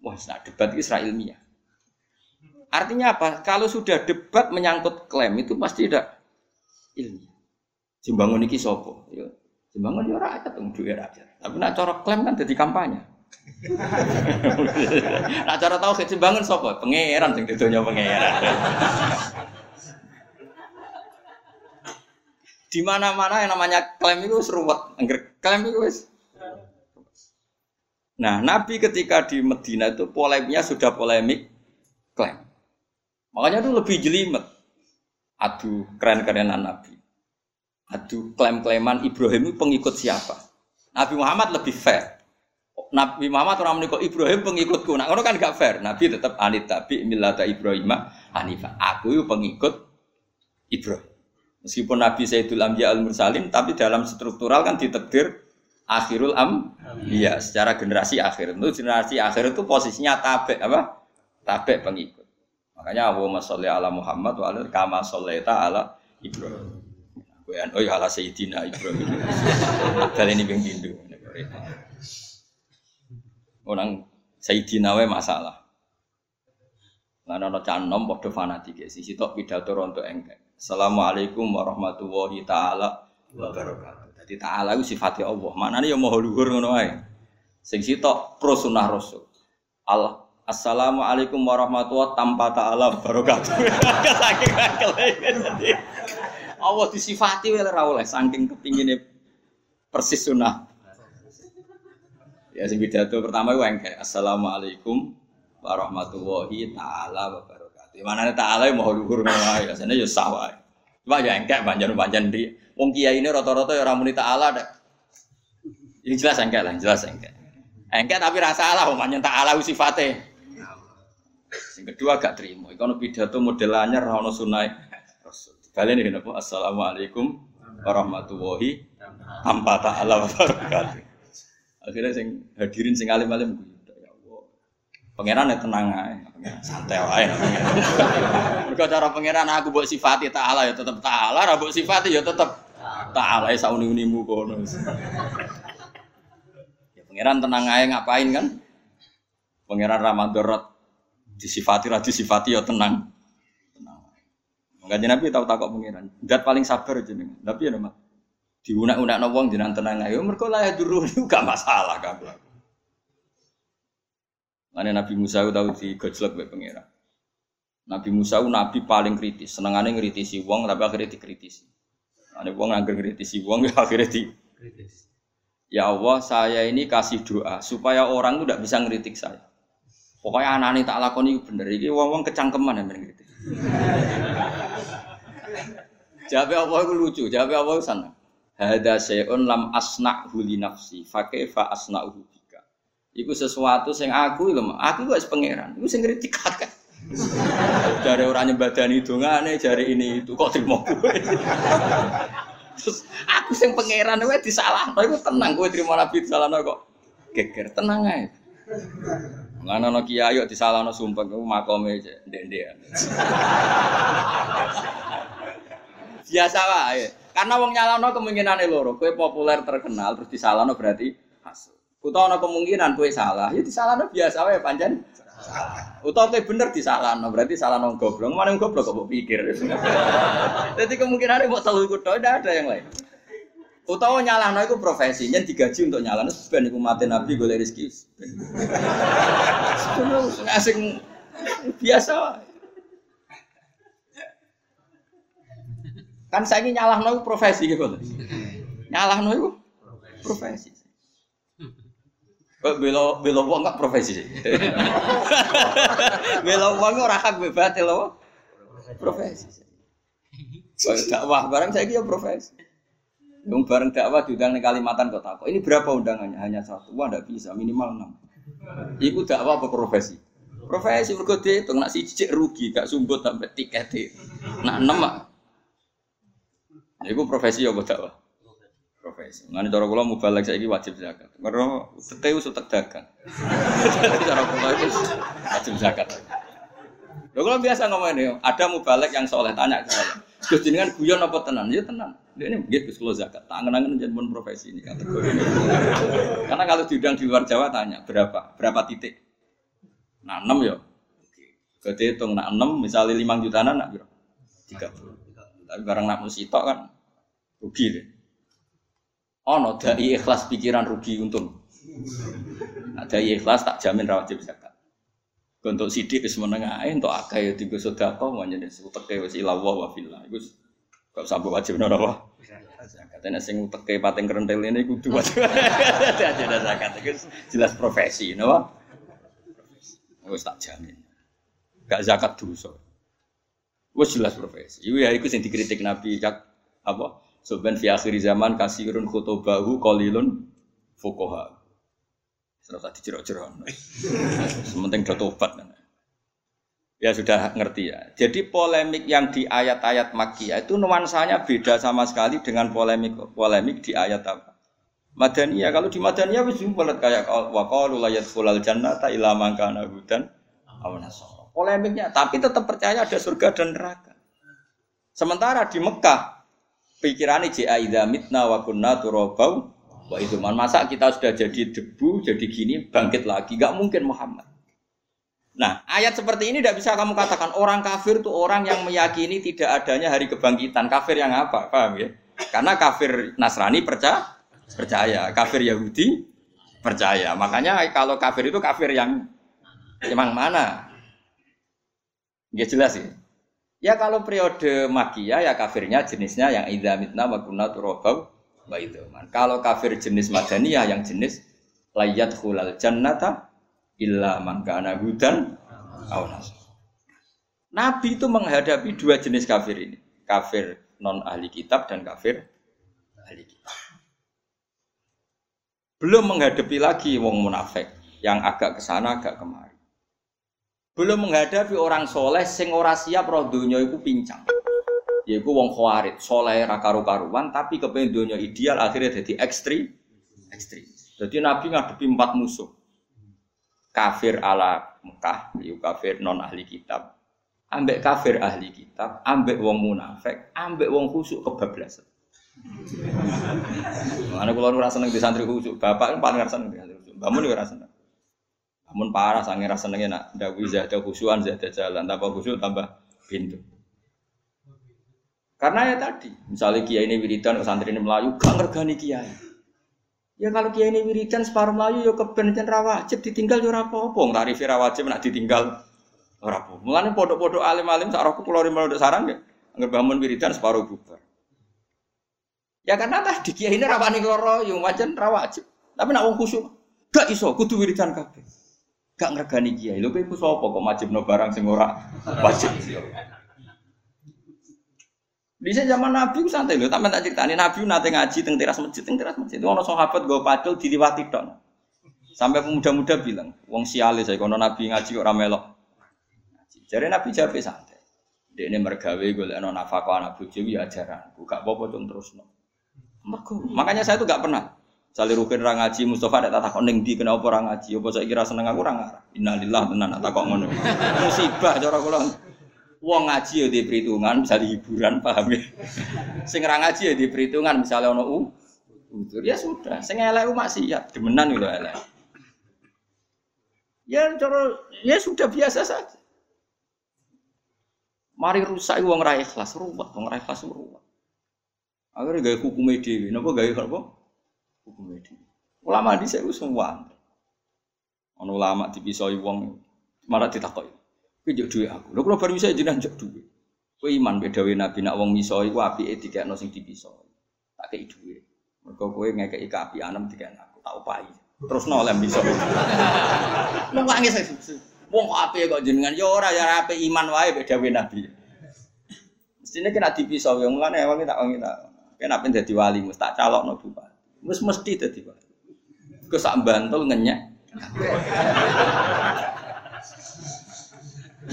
wah nah debat Israel ilmiah. Artinya apa? Kalau sudah debat menyangkut klaim itu pasti tidak ilmiah. Jembangun iki sopo. Jembangun ya rakyat, dong duwe rakyat. Tapi nak cara klaim kan jadi kampanye. (laughs) nak cara tahu jembangun sopo, pangeran sing didonya pangeran. Di mana-mana yang namanya klaim itu seruat. Angger klaim itu wis. Nah, Nabi ketika di Medina itu polemiknya sudah polemik klaim. Makanya itu lebih jelimet. Aduh, keren-kerenan Nabi. Aduh, klaim-klaiman Ibrahim itu pengikut siapa? Nabi Muhammad lebih fair. Nabi Muhammad orang menikah Ibrahim pengikutku. Nah, kan gak fair. Nabi tetap anit tapi milata Ibrahim Hanifah. Aku itu pengikut Ibrahim. Meskipun Nabi Sayyidul Ambiya al Mursalin, tapi dalam struktural kan ditekdir akhirul am, iya secara generasi akhir. Itu generasi akhir itu posisinya tabe apa? Tabe pengikut. Makanya Allahumma sholli ala Muhammad wa ala kama shollaita ala Ibrahim. Kowe oh ya ala Sayyidina Ibrahim. Kali ini ping pindho. Orang Sayyidina wae masalah. Lan ana canom padha fanatik sisi tok pidato rontok engkek. Assalamualaikum warahmatullahi taala wabarakatuh. Jadi taala itu sifatnya Allah. Mana nih yang mau luhur ngono ae. Sing sitok pro sunnah rasul. Allah Assalamualaikum warahmatullahi tanpa taala wabarakatuh. (laughs) Saking akele Allah disifati oleh ora oleh saking kepingine persis sunnah. Ya sing pidato pertama itu engke. Assalamualaikum warahmatullahi taala wabarakatuh. Mana taala mau luhur ngono ya, sana ya sawah. Cuma ya engkek banjan-banjan di wong kiai ini rata-rata ya ramuni taala deh. Yang jelas engkek lah, jelas engkek. Engke tapi rasa salah, omanya tak ala sifate. Sing kedua gak terima. Iku ono pidato model anyar ora ono sunai. Rasul. Baleni napa? Assalamualaikum warahmatullahi tanpa ta'ala wa barakatuh. Akhirnya sing hadirin sing alim-alim ya Allah. Pangeran ya tenang ae, santai wae. Mergo cara pangeran aku mbok sifati ta'ala ya tetep ta'ala, ra mbok sifati ya tetep ta'ala ya sauni-unimu kono. Pangeran tenang aja ngapain kan? Pangeran Ramadan disifati ra disifati ya. Tenang. Enggak Nabi tahu takok pangeran. Dat paling sabar jenengan. Tapi ya nama diunak-unak wong jenengan tenang aja. Mergo lah ya dulu (laughs) gak masalah kan. Mana Nabi Musa tahu di gojlok be pangeran. Nabi Musa nabi paling kritis, senengane ngritisi wong tapi akhirnya dikritisi. Ane wong angger ngritisi wong (laughs) ya akhirnya di kritis. Ya Allah, saya ini kasih doa supaya orang itu tidak bisa ngeritik saya. Pokoknya anak ini tak lakoni bener. Ini wong-wong kecangkeman yang ngeritik. Jawab Allah itu lucu. Jawab Allah itu sana. Hada se'un lam asna huli nafsi. Fakaifa asna bika. Iku sesuatu yang aku lho, aku gak pangeran. Iku sing ngritik kakek. (laughs) Jare orang nyembadani dongane, jare ini itu kok terima gue. (laughs) Terus aku sing pangeran kowe disalahno iku tenang kowe terima nabi disalahno kok geger tenang ae. Ngana no kiai yuk disalahno sumpah kowe makome ndek-ndekan. (laughs) Biasa wae. Karena wong nyalano kemungkinan loro, kowe populer terkenal terus disalahno berarti hasil. Kuto ana kemungkinan kowe salah, ya disalahno biasa wae pancen Utawa kowe bener disalahno, berarti salah nang goblok. Mana goblok kok pikir. (laughs) Jadi kemungkinan mau telu iku tok, ada yang lain. Utawa nyalahno iku profesi, nyen digaji untuk nyalahno ben iku mati nabi golek rezeki. Asing biasa. Kan saya ini nyalahno profesi gitu. Nyalahno itu profesi. Belo belo wong enggak profesi. belo wong ora hak bebas lho. Profesi. Dakwah barang saya dia profesi. Dong bareng dakwah diundang di Kalimantan kota. Kok ini berapa undangannya? Hanya satu. Wah, tidak bisa. Minimal enam. Iku dakwah apa profesi? Profesi mergo itu nak cicik rugi, gak sumbut sampai tiket. Nak enam mak. Iku profesi apa dakwah? profesi. Ngene cara kula mubalek saiki wajib zakat. Mergo tete wis utek (laughs) cara kula itu wajib zakat. Lho kula biasa ngomong ini, ada mubalek yang soleh tanya ke saya. Gus jenengan guyon apa tenan? Ya tenan. Dia ini begitu Gus zakat. Tak kenangan pun profesi ini kategori. (laughs) Karena kalau diundang di luar Jawa tanya berapa? Berapa titik? Nah, 6 ya. Gede hitung nak 6 misalnya 5 juta nak berapa? 30. Tapi barang nak musitok kan rugi deh. Ono dai ikhlas pikiran rugi untung. Nah, ikhlas tak jamin rawat zakat. Untuk sidik wis menengah ae untuk akeh ya digo sedekah manjen uteke wis ilawa wa fillah. Iku kok sampe wajib napa? apa? Zakat nek sing uteke pating kerentel ini kudu wajib. (laughs) Ada zakat iku jelas profesi napa? Wis tak jamin. Gak zakat dosa. Wis jelas profesi. Iku ya iku sing dikritik Nabi apa? Soben fi akhir zaman kasirun khutubahu qalilun fuqaha. Serasa dijerok-jerok. (laughs) Sementing do tobat. Ya sudah ngerti ya. Jadi polemik yang di ayat-ayat Makkiyah itu nuansanya beda sama sekali dengan polemik polemik di ayat apa? Madaniyah. Kalau di Madaniyah wis bulat kayak wa qalu la yadkhulul jannata illa man kana hudan Polemiknya, tapi tetap percaya ada surga dan neraka. Sementara di Mekah pikirannya jika idza mitna wa kunna turabau wa itu man masa kita sudah jadi debu jadi gini bangkit lagi nggak mungkin Muhammad nah ayat seperti ini tidak bisa kamu katakan. Orang kafir itu orang yang meyakini tidak adanya hari kebangkitan. Kafir yang apa? Paham ya? Karena kafir Nasrani percaya percaya. Kafir Yahudi percaya. Makanya kalau kafir itu kafir yang emang mana? Ya jelas sih ya. Ya kalau periode makia ya kafirnya jenisnya yang idza mitna wa kunna turabau wa Kalau kafir jenis madaniyah yang jenis layat khulal jannata illa man kana hudan Nabi itu menghadapi dua jenis kafir ini, kafir non ahli kitab dan kafir ahli kitab. Belum menghadapi lagi wong munafik yang agak ke sana agak kemari. Belum menghadapi orang soleh sing ora siap roh donya iku pincang. Yaiku wong khawarit, soleh ra karu-karuan tapi kepengen donya ideal akhirnya jadi ekstrim. Ekstrim. Jadi Nabi ngadepi empat musuh. Kafir ala Mekah, yaiku kafir non ahli kitab. Ambek kafir ahli kitab, ambek wong munafik, ambek wong khusuk kebablasan. Mana kalau ora seneng di santri khusyuk, bapak kan paling rasa seneng di santri khusyuk. Bangun juga rasa seneng. Bangun parah sange rasa senengnya nak dawi zada khusyuan zada jalan, tambah khusyuk tambah pintu. Karena ya tadi, misalnya kiai ini wiridan, santri ini melayu, gak ngergani kiai. Ya kalau kiai ini wiridan separuh melayu, ya kebenaran rawajib ditinggal ya apa-apa. Tarifi rawajib nak ditinggal ora apa. Mulane podok-podok alim-alim sak rohku kula rimel sarang ya. Anggere bangun wiridan separuh bubar. Ya karena tadi kiai ini rawani keloro yang wajan rawajib. Tapi nak wong khusyuk gak iso kudu wiridan kabeh. Gak ngregani kiai. Lho kowe sapa kok majibno barang sing ora wajib. Bisa zaman Nabi santai lho, tapi tak ceritani Nabi nate ngaji teng teras masjid, teng teras masjid. Ono sahabat gue padel diliwati tok. Sampai pemuda-muda bilang, wong siale saya kono Nabi ngaji kok ora melok. Jadi Nabi jawab santai. Dia ini mergawe gue leno nafkah anak bojo ya ajaran. Gak apa-apa terus no. Makanya saya tuh gak pernah. Sali rukin orang ngaji, Mustafa ada takut neng di kenapa orang ngaji? Apa saya kira seneng aku orang ngarah. Innalillah tenan tak kok ngono. Musibah cara kula. Wong ngaji ya di perhitungan, bisa hiburan paham ya. Sing ngaji ya di perhitungan, misalnya ono u, utur ya sudah. Sing elek maksiat, demenan gitu elek. Ya cara ya sudah biasa saja. Mari rusak wong ra ikhlas, ruwet, wong ra ikhlas ruwet. Akhirnya gaya hukum dewi, nopo gaya apa? Hukum dewi. Ulama di saya semua. Ono ulama dipisoi wong malah ditakoi. Kowe jek duwe aku. Lho kula bar misoi jenengan jek duwe. Kowe iman bedawe Nabi nak wong misoi ku apike dikekno sing dipisoi. Tak kei duwe. Mergo kowe ngekeki kaapianem dikekno aku, tak upahi. Terus no lem bisa. Lu nangis Wong kok apike kok jenengan ya ora ya apik iman wae bedawe Nabi. Mestine kena dipisau yang mulane wong tak wong tak Kenapa jadi wali mus tak calok no bupati. Mus mesti jadi wali. Ke sak bantul ngenyek.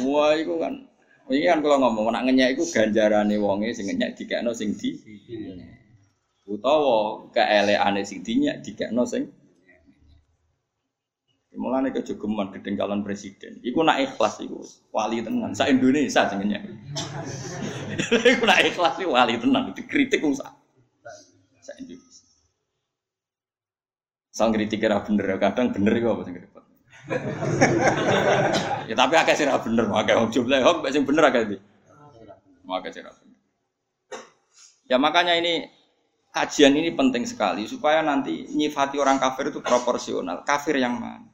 Wah, itu kan. Ini kan kalau ngomong nak itu ganjarane wonge sing ngenyek dikekno sing di. Utawa keeleane sing dinyak dikekno sing Mulane kejogeman gedeng calon presiden. Iku nak ikhlas iku wali tenan. Sa Indonesia jenenge. (laughs) iku nak ikhlas iku wali tenan dikritik wong sak. Sa Indonesia. Sang kritik kira bener kadang bener iku apa sing. (laughs) ya tapi akeh sing bener, akeh wong jumlah hok sing bener akeh iki. Akeh sing bener. Ya makanya ini kajian ini penting sekali supaya nanti nyifati orang kafir itu proporsional. Kafir yang mana?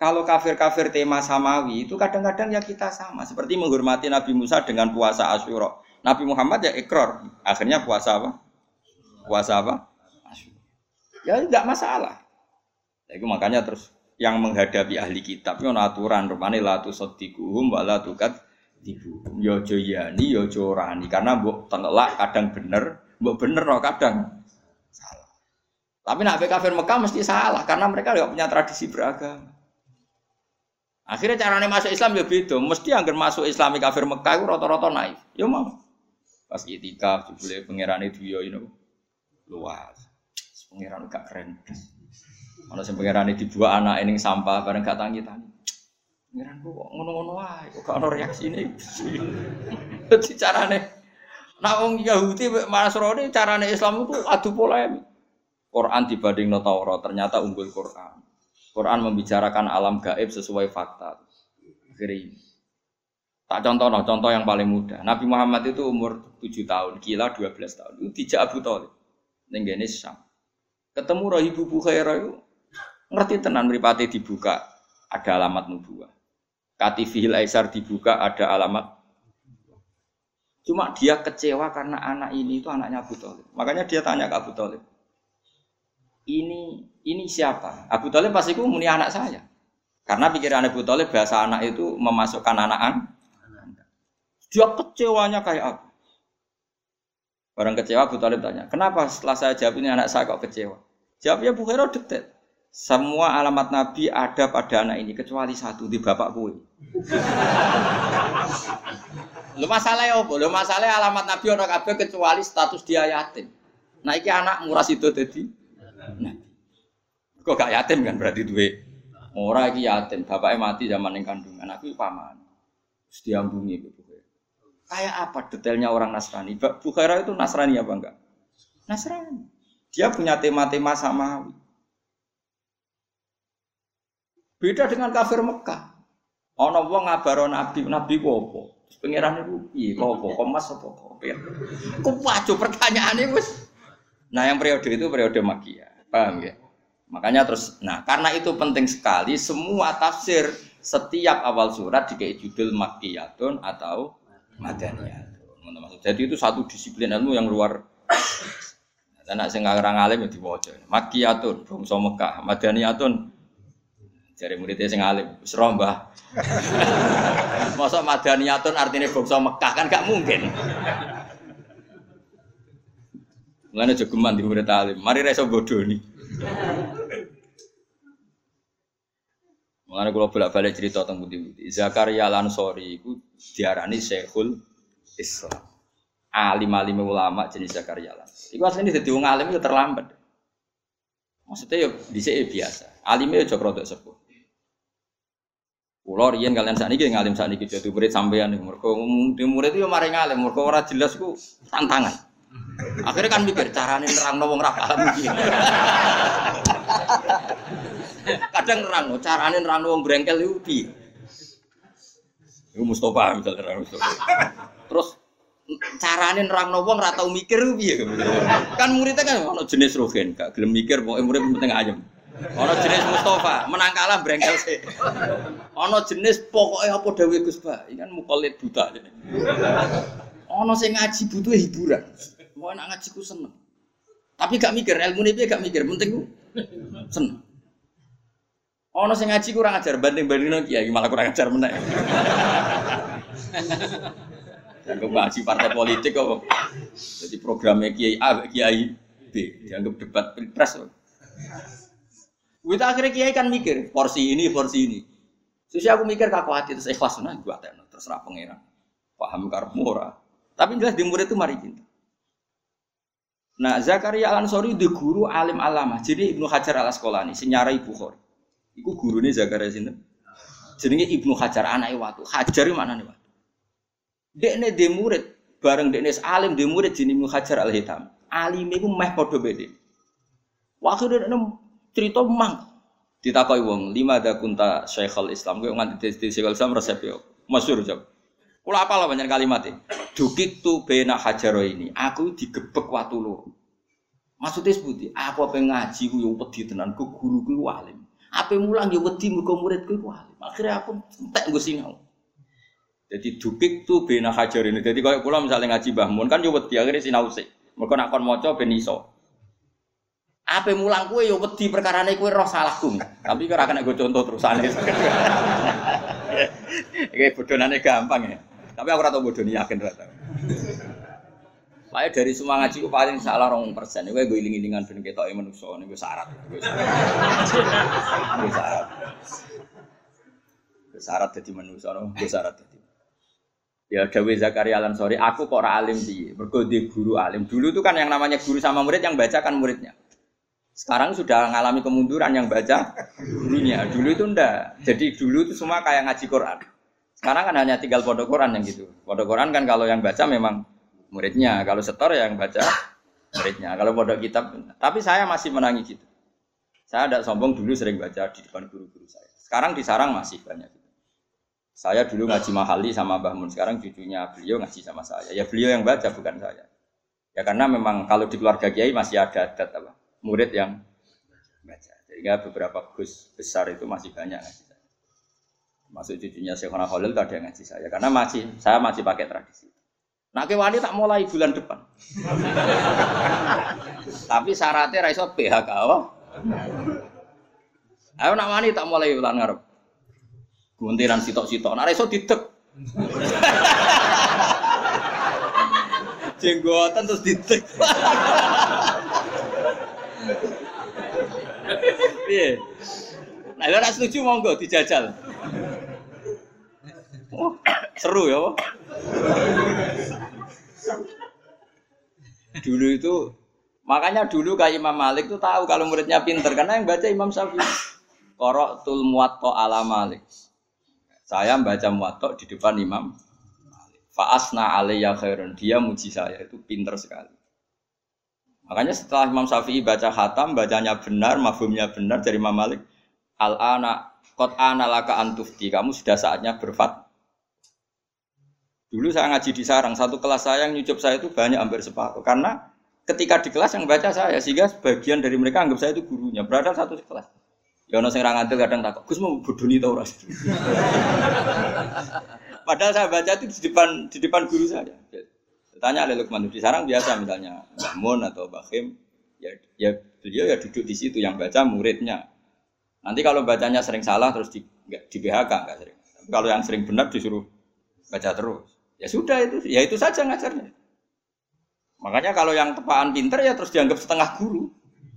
Kalau kafir-kafir tema samawi itu kadang-kadang ya kita sama. Seperti menghormati Nabi Musa dengan puasa Asyura. Nabi Muhammad ya ikrar. Akhirnya puasa apa? Puasa apa? Asyura. Ya tidak masalah. Ya, itu makanya terus yang menghadapi ahli kitab itu aturan rupane la tusaddiquhum wa la tukat tibu. Yo ya yani yo ya rani karena mbok tengelak kadang bener, mbok bener no kadang salah. Tapi nak kafir Mekah mesti salah karena mereka tidak punya tradisi beragama. Akhirnya caranya masuk Islam ya beda. Mesti anggar masuk Islam kafir Mekah itu rata-rata naik. Ya mau. Pas itikaf jebule pangeran itu ya ini luas. Pangeran gak keren. Mana sing pangeran dibuat anak ini sampah bareng gak tangi tangi. Pangeran kok ngono-ngono wae, kok gak ono reaksine. (laughs) Dadi carane Nah, wong Yahudi Nasrani carane Islam itu adu polemik. Quran dibanding Taurat ternyata unggul Quran. Quran membicarakan alam gaib sesuai fakta. Akhirnya Tak contoh, no, contoh yang paling mudah. Nabi Muhammad itu umur 7 tahun, gila 12 tahun. Itu dijak Abu Talib. Nenggene Syam. Ketemu Rahibu Bukhairah itu ngerti tenan meripati dibuka ada alamat nubuah. Katifihil Aisar dibuka ada alamat Cuma dia kecewa karena anak ini itu anaknya Abu Talib. Makanya dia tanya ke Abu Talib. Ini ini siapa? Abu Talib pasti ku muni anak saya. Karena pikiran Abu Talib bahasa anak itu memasukkan anak an. Dia kecewanya kayak apa? Orang kecewa Abu Talib tanya, kenapa setelah saya jawab ini anak saya kok kecewa? Jawabnya Bukhairah detail. Semua alamat Nabi ada pada anak ini kecuali satu di bapak kue. Lu masalah ya apa? Lu masalah alamat Nabi orang kabeh kecuali status dia yatim. Nah iki anak murah itu tadi. Nah. Kok gak yatim kan berarti duwe. Ora iki yatim, bapaknya mati zaman yang kandungan. Aku paman. Terus diambungi gitu. Kayak apa detailnya orang Nasrani? Bukhairah itu Nasrani apa enggak? Nasrani. Dia punya tema-tema samawi. Beda dengan kafir Mekah. Ono wong ngabaro nabi, nabi ku apa? Pangeran iku piye? Kok apa? Kok mas apa kok? Wajo pertanyaane wis. Nah, yang periode itu periode Makia. Paham ya? Makanya terus nah, karena itu penting sekali semua tafsir setiap awal surat dikei judul Makiyatun atau Madaniyatun. Jadi itu satu disiplin ilmu yang luar Anak sing ngarang alim ya diwaca. Makiyatun, bangsa Mekah, Madaniyatun Jari muridnya sing alim, wis Mbah. (laughs) Masa madaniyatun artinya bangsa Mekah kan gak mungkin. Mulane jogeman di murid alim. Mari reso bodoni. Mulane kula bolak-balik cerita tentang budi-budi. Zakaria Lansori iku diarani Syekhul Islam. Alim-alim ulama jenis Zakaria Lansori. Iku asline dadi wong alim itu terlambat. Maksudnya ya dhisik biasa. Alime ya jok sepuh. Kulo riyen kalian saat ini ngalim saat ini jadi murid sampean. Mereka di murid itu mari ngalim. Mereka orang jelas ku tantangan. Akhirnya kan mikir carane nerang wong ra paham Kadang nerang no, carane nerang wong brengkel itu piye? Iku Mustafa misalnya nerang Mustafa. Terus carane nerang wong ra tau mikir piye Kan muridnya kan ono jenis rogen, gak gelem mikir pokoke murid penting ayem. Ono jenis Mustafa, menang kalah brengkel sih. Ono jenis pokoknya apa dawe Gus Ba, ini kan mukolit buta. Ono sing ngaji butuh hiburan. Mau nak ngaji ku seneng. Tapi gak mikir, ilmu ini gak mikir, penting ku seneng. Ono sing ngaji kurang ajar banding banding kiai malah kurang ajar meneh. Dan ngaji partai politik kok. Jadi programnya kiai A, kiai B dianggap debat pilpres. Kita akhirnya kiai kan mikir porsi ini, porsi ini. Terus aku mikir kaku hati terus ikhlas nah gua terus terserah pangeran. Paham karep murah. Tapi jelas di murid itu mari cinta. Nah, Zakaria Al Ansori di guru alim alama. Jadi Ibnu Hajar Al Asqalani Ibu Khori. Iku nih Zakaria sinten? Jenenge Ibnu Hajar anak watu. Hajar mana nih watu? Dekne di murid bareng dekne alim di murid jenenge Ibnu Hajar Al Hitam. Alim iku meh padha beda. Waktu dia cerita mang. Ditakoi wong lima ada kunta Syekhul Islam. Gue nganti di Syekhul Islam resep yo. Masyhur jawab kula apa lah banyak kalimat e? Dukik tu bena hajaro ini. Aku digebek waktu lu maksudnya sebuti aku apa ngaji gue yo wedi tenan ku guru gue walim apa mulang yo wedi muga murid gue walim akhirnya aku entek gue sinau. Jadi dukik tu bena hajar ini. Jadi kalau kula misalnya ngaji bahmun kan yo wedi akhirnya sinau sih mereka nak kon iso Apa mulang kue yo wedi perkara kue roh salahku. Tapi kira kena gue contoh terusane. (laughs) Iki bodonane gampang ya. Tapi aku ora tau bodoni yakin ora tau. dari semua ngaji paling salah rong persen. Gue gue iling-ilingan ben ketoke menungso gue syarat. Gue syarat. Gue syarat. Gue syarat dadi menungso, gue syarat. Ya Dawe Zakaria Alam sorry, aku kok alim piye? Mergo guru alim. Dulu tuh kan yang namanya guru sama murid yang baca kan muridnya. Sekarang sudah mengalami kemunduran yang baca gurunya. Dulu itu ndak. Jadi dulu itu semua kayak ngaji Quran. Sekarang kan hanya tinggal pondok Quran yang gitu. Pondok Quran kan kalau yang baca memang muridnya. Kalau setor yang baca muridnya. Kalau pondok kitab. Tapi saya masih menangi gitu. Saya tidak sombong dulu sering baca di depan guru-guru saya. Sekarang di sarang masih banyak. Saya dulu ngaji mahali sama Mbah Mun. Sekarang cucunya beliau ngaji sama saya. Ya beliau yang baca bukan saya. Ya karena memang kalau di keluarga kiai masih ada adat apa murid yang baca. Sehingga beberapa gus besar itu masih banyak ngaji saya. Masuk cucunya Syekhona Khalil ada yang ngaji saya. Karena masih saya masih pakai tradisi. Nah wani tak mulai bulan depan. (laughs) Tapi syaratnya raiso PHK. Oh. Ayo nak wani tak mulai bulan ngarep. Guntiran sitok-sitok. Nah raiso didek. (laughs) Jenggotan terus didek. (laughs) Iya. Nah, ora setuju monggo dijajal. Oh, seru ya. Dulu itu makanya dulu kayak Imam Malik tuh tahu kalau muridnya pinter karena yang baca Imam Syafi'i. Korok tul muwatta ala Malik. Saya membaca muwatta di depan Imam. Fa'asna alaiya khairun. Dia muji saya itu pinter sekali. Makanya setelah Imam Syafi'i baca khatam, bacanya benar, mafhumnya benar dari Imam Malik. Al-ana kot ana laka antufti. Kamu sudah saatnya berfat Dulu saya ngaji di sarang, satu kelas saya yang nyucup saya itu banyak hampir separuh. Karena ketika di kelas yang baca saya, sehingga sebagian dari mereka anggap saya itu gurunya. Berada satu kelas. Ya ono sing ngantil kadang takut, Gus mau bodoni tau ora. (laughs) Padahal saya baca itu di depan di depan guru saya. Tanya oleh Lukman di sarang biasa misalnya Mbah atau Mbah ya, ya beliau ya duduk di situ yang baca muridnya. Nanti kalau bacanya sering salah terus di, di BHK enggak sering. Kalau yang sering benar disuruh baca terus. Ya sudah itu, ya itu saja ngajarnya. Makanya kalau yang tepaan pinter ya terus dianggap setengah guru.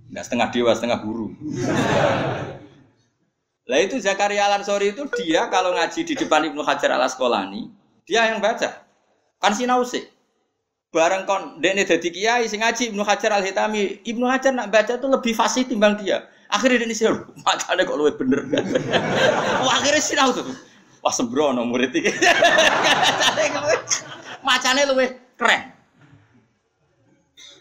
Enggak setengah dewa, setengah guru. Lah itu Zakaria al Ansori itu dia kalau ngaji di depan Ibnu Hajar al Asqalani, dia yang baca. Kan sinau sih. Bareng kon dene dadi kiai sing ngaji Ibnu Hajar al Hitami, Ibnu Hajar nak baca itu lebih fasih timbang dia. Akhirnya dia sih, macamnya kok lebih bener. (laughs) Wah, akhirnya sinau tuh. Wah sembrono murid iki. (laughs) Macane luwih keren.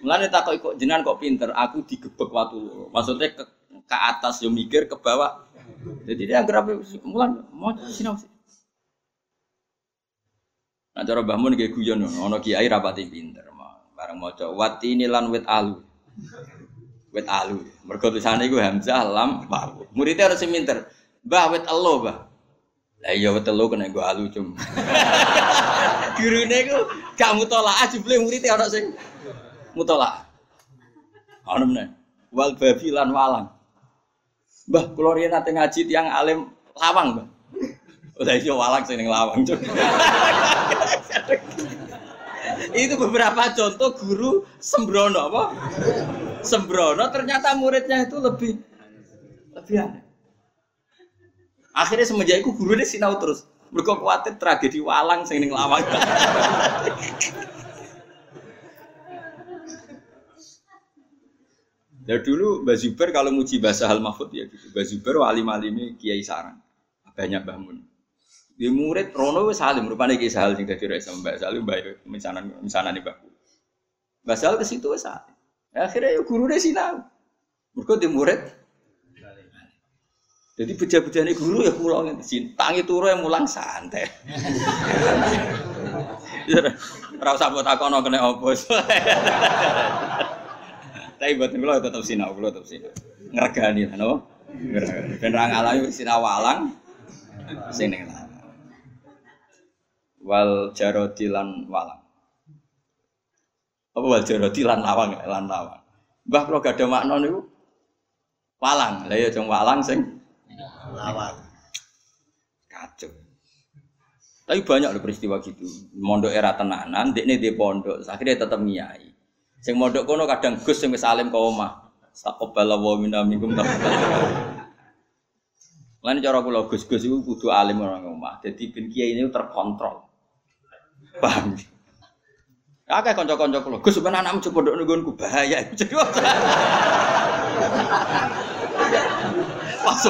Mulane takok kok jenengan kok pinter, aku digebek waktu Maksudnya ke, ke atas yo mikir ke bawah. Jadi dia anggere mulan mau sinau sih. Nah cara Mbah Mun nggih guyon ana kiai rapati pinter. Bareng maca wati ini lan wit alu. Wit alu. Mergo tulisane iku Hamzah lam wawu. Muridnya harus pinter. Mbah wit elo, Mbah. Lah iya lo kena gue alu cum. (laughs) Gurune iku gak mutolaah jebule murid ana sing mutolaah. Ana meneh. Wal babi lan walang. Mbah kula riyen nate ngaji tiang alim lawang, Mbah. Lah iya walang sing lawang cum. (laughs) (laughs) Itu beberapa contoh guru sembrono apa? Sembrono ternyata muridnya itu lebih lebih aneh. Akhirnya semenjak itu guru ini sinau terus. Mereka khawatir tragedi walang sing ning lawang. (laughs) Ya dulu Mbak Zuber kalau muji bahasa Hal Mahfud ya gitu. Mbak Zuber wali malimi Kiai Sarang. Banyak bangun. Di murid Rono wis salim rupane Kiai Sahal sing dadi sama Mbak Salim Mbak misanan misanan Mbak. Mbak Sahal ke situ wis salim. Akhirnya ya guru deh sinau. Mereka di murid jadi beja-bejane guru ya pulau ngene tangi turu yang mulang santai. Ora usah mbok takono kena opo. Tapi buat kula tetep sinau, kula tetep sinau. Ngregani lah napa? Ngregani. Ben ra ngalahi sinau walang sing Wal jarodi lan walang. Apa wal jarodi lan lawang lan lawang. Mbah kula gak ada makna niku walang. Lah ya jeng walang sing lawan kacau tapi banyak loh peristiwa gitu mondok era tenanan dek di pondok akhirnya tetap ngiyai sing mondok kono kadang gus sing wis alim kau omah Takobala wa minna minkum Lain cara kula gus-gus itu kudu alim orang omah. Jadi bin kiai ini terkontrol. Paham? Akeh kanca-kanca kula, Gus ben anakmu coba ndok nggonku bahaya. (laughs) Jadi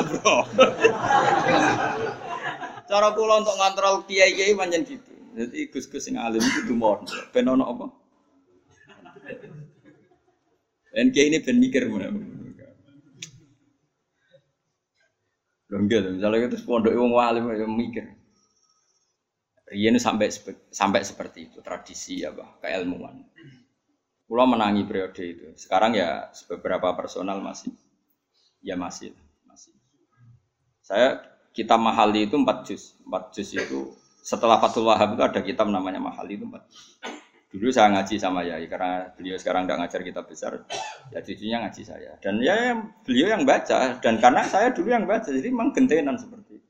bro. Cara kula untuk ngontrol kiai-kiai pancen gitu. Jadi gus-gus sing alim kudu mon. Ben ono apa? Ben kiai ini ben mikir mana. Lho enggak, misalnya itu pondok wong alim ya mikir. Riyen sampai sampai seperti itu tradisi ya bah keilmuan. Pulau menangi periode itu. Sekarang ya beberapa personal masih ya masih. Saya kitab Mahali itu empat juz. Empat juz itu setelah Fathul Wahab itu ada kitab namanya Mahali itu empat. Dulu saya ngaji sama Yai karena beliau sekarang nggak ngajar kitab besar, ya cucunya ngaji saya. Dan ya beliau yang baca dan karena saya dulu yang baca jadi memang gentenan seperti itu.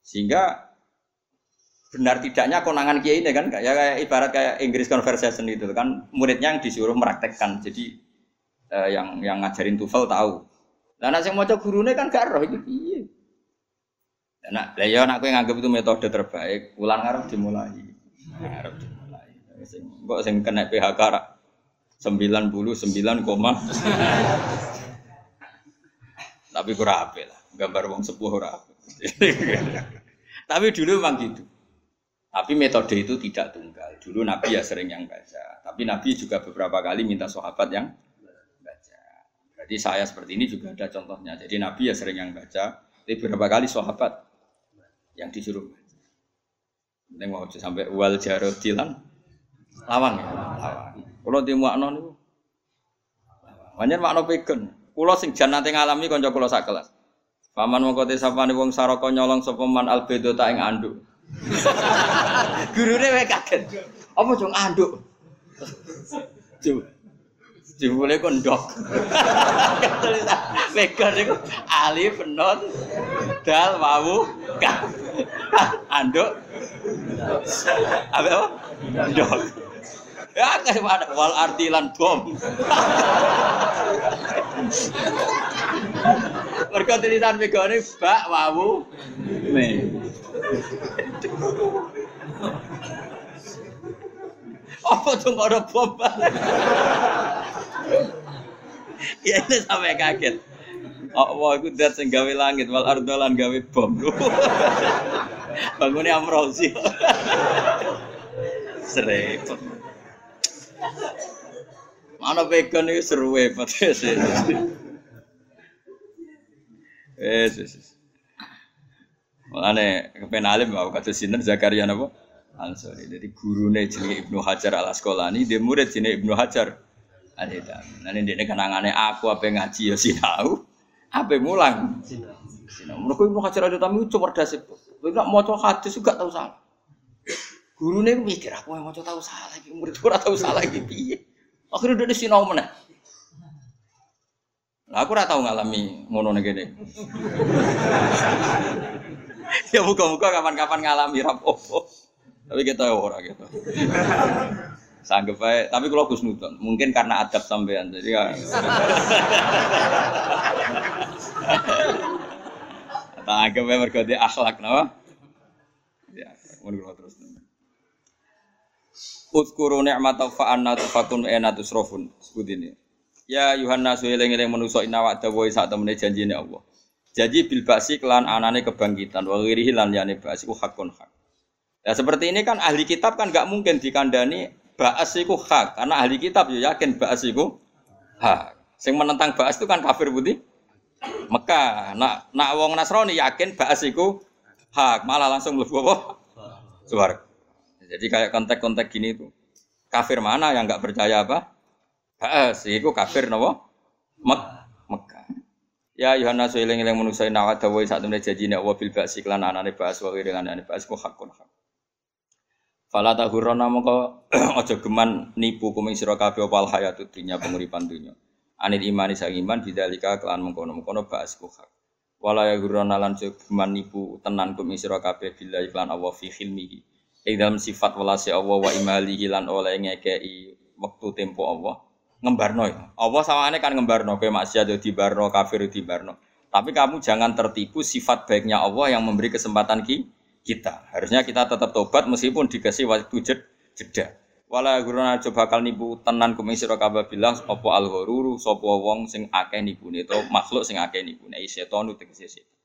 Sehingga benar tidaknya konangan kiai ini kan ya kayak ibarat kayak Inggris conversation itu kan muridnya yang disuruh meraktekkan jadi eh, yang yang ngajarin TOEFL tahu Lah nek sing maca gurune kan gak roh iki piye. Nah, lah ya nek kowe nganggep itu metode terbaik, ulang arep dimulai. Arep dimulai. Kok sing kena PHK 99, koma. (laughs) Tapi kurang apik lah. Gambar wong sepuh ora (laughs) Tapi dulu memang gitu. Tapi metode itu tidak tunggal. Dulu Nabi ya sering yang baca. Tapi Nabi juga beberapa kali minta sahabat yang baca. Jadi saya seperti ini juga ada contohnya. Jadi Nabi ya sering yang baca. Tapi beberapa kali sahabat yang disuruh baca. Ini mau sampai wal jarodilan lawang ya. Lawang. Kalau di makna itu. Banyak makna pegan. Kulo sing jan nanti ngalami konco kulo sak kelas. Paman mongko te sapane wong saraka nyolong sapa man albedo tak ing anduk. (laughs) Gurune wae kaget. Apa jong anduk? Jebule kondok. Pegan (laughs) iku alif non dal wawu ka. Anduk. Apa apa? Ndok. Ya kayak mana wal artilan bom. Mereka tulisan megane bak wawu me. Apa tuh nggak ada bom? ya ini sampai kaget. Oh, aku dat sing gawe langit wal ardolan gawe bom. Bangunnya amrozi. Serempet. Mana vegan itu seru hebat. Eh, Mulane kepen alim mau kata sinten Zakaria napa? Ansori. Jadi gurune jenenge Ibnu Hajar Al Asqalani, dia murid jenenge Ibnu Hajar Al Hitami. Nah ini kenangane aku apa ngaji ya sinau, apa mulang. Sinau. Ibnu Hajar Al Hitami cerdas itu. Nek maca hadis juga tahu salah. Gurune mikir aku yang maca tahu salah iki, murid ora tahu salah iki piye. Udah sinau mana? Lah aku ora tau ngalami ngono nek kene. (laughs) ya muka-muka kapan-kapan ngalami rapopo. Tapi kita ora gitu. Sanggup baik, tapi kalau Gus Nudon, mungkin karena adab sampean, jadi ya. (laughs) Tak anggap bae mergo akhlak napa? Ya, ngono terus. Utkuru ni'mata fa anna tufakun ena tusrofun. Sebut ini. Ya Yuhanna sueling eling manusa inna wa sak temene janjine Allah. Janji bil ba'si kelan anane kebangkitan wa ghirihi lan yane ba'si ku hakun hak. Ya seperti ini kan ahli kitab kan nggak mungkin dikandani ba'as iku hak karena ahli kitab ya yakin ba'as iku hak. Sing menentang ba'as itu kan kafir putih. Mekah, nak nak wong Nasrani yakin ba'as iku hak, malah langsung mlebu apa? Suara. Jadi kayak kontek-kontek gini tuh. Kafir mana yang nggak percaya apa? Ba'as, itu kafir nopo? Mek Mekah. Ya Yohanes eling eling manusa nawa dawuh sak temene janjine Allah bil ba'si lan anane ba'as wa dengan anane ba'as ku hakun hak. Fala tahurana mongko (clears throat) aja geman nipu kuming sira kabeh opal hayatud dunya penguripan dunya. Anil imani sang iman bidzalika kelan mengkono-mengkono ba'as ku hak. Wala ya gurana lan geman nipu tenan kuming sira kabeh billahi lan Allah fi khilmihi. Ing dalam sifat welase Allah wa imalihi lan oleh ngekei waktu tempo Allah ngembarno ya. Allah sawane kan ngembarno kowe maksiat yo dibarno, kafir dibarno. Tapi kamu jangan tertipu sifat baiknya Allah yang memberi kesempatan ki kita. Harusnya kita tetap tobat meskipun dikasih waktu jed, jeda. Wala guruna aja bakal nipu tenan kuming sira kabeh bilang apa al ghururu sapa wong sing akeh nipune to makhluk sing akeh nipune setan tegese setan.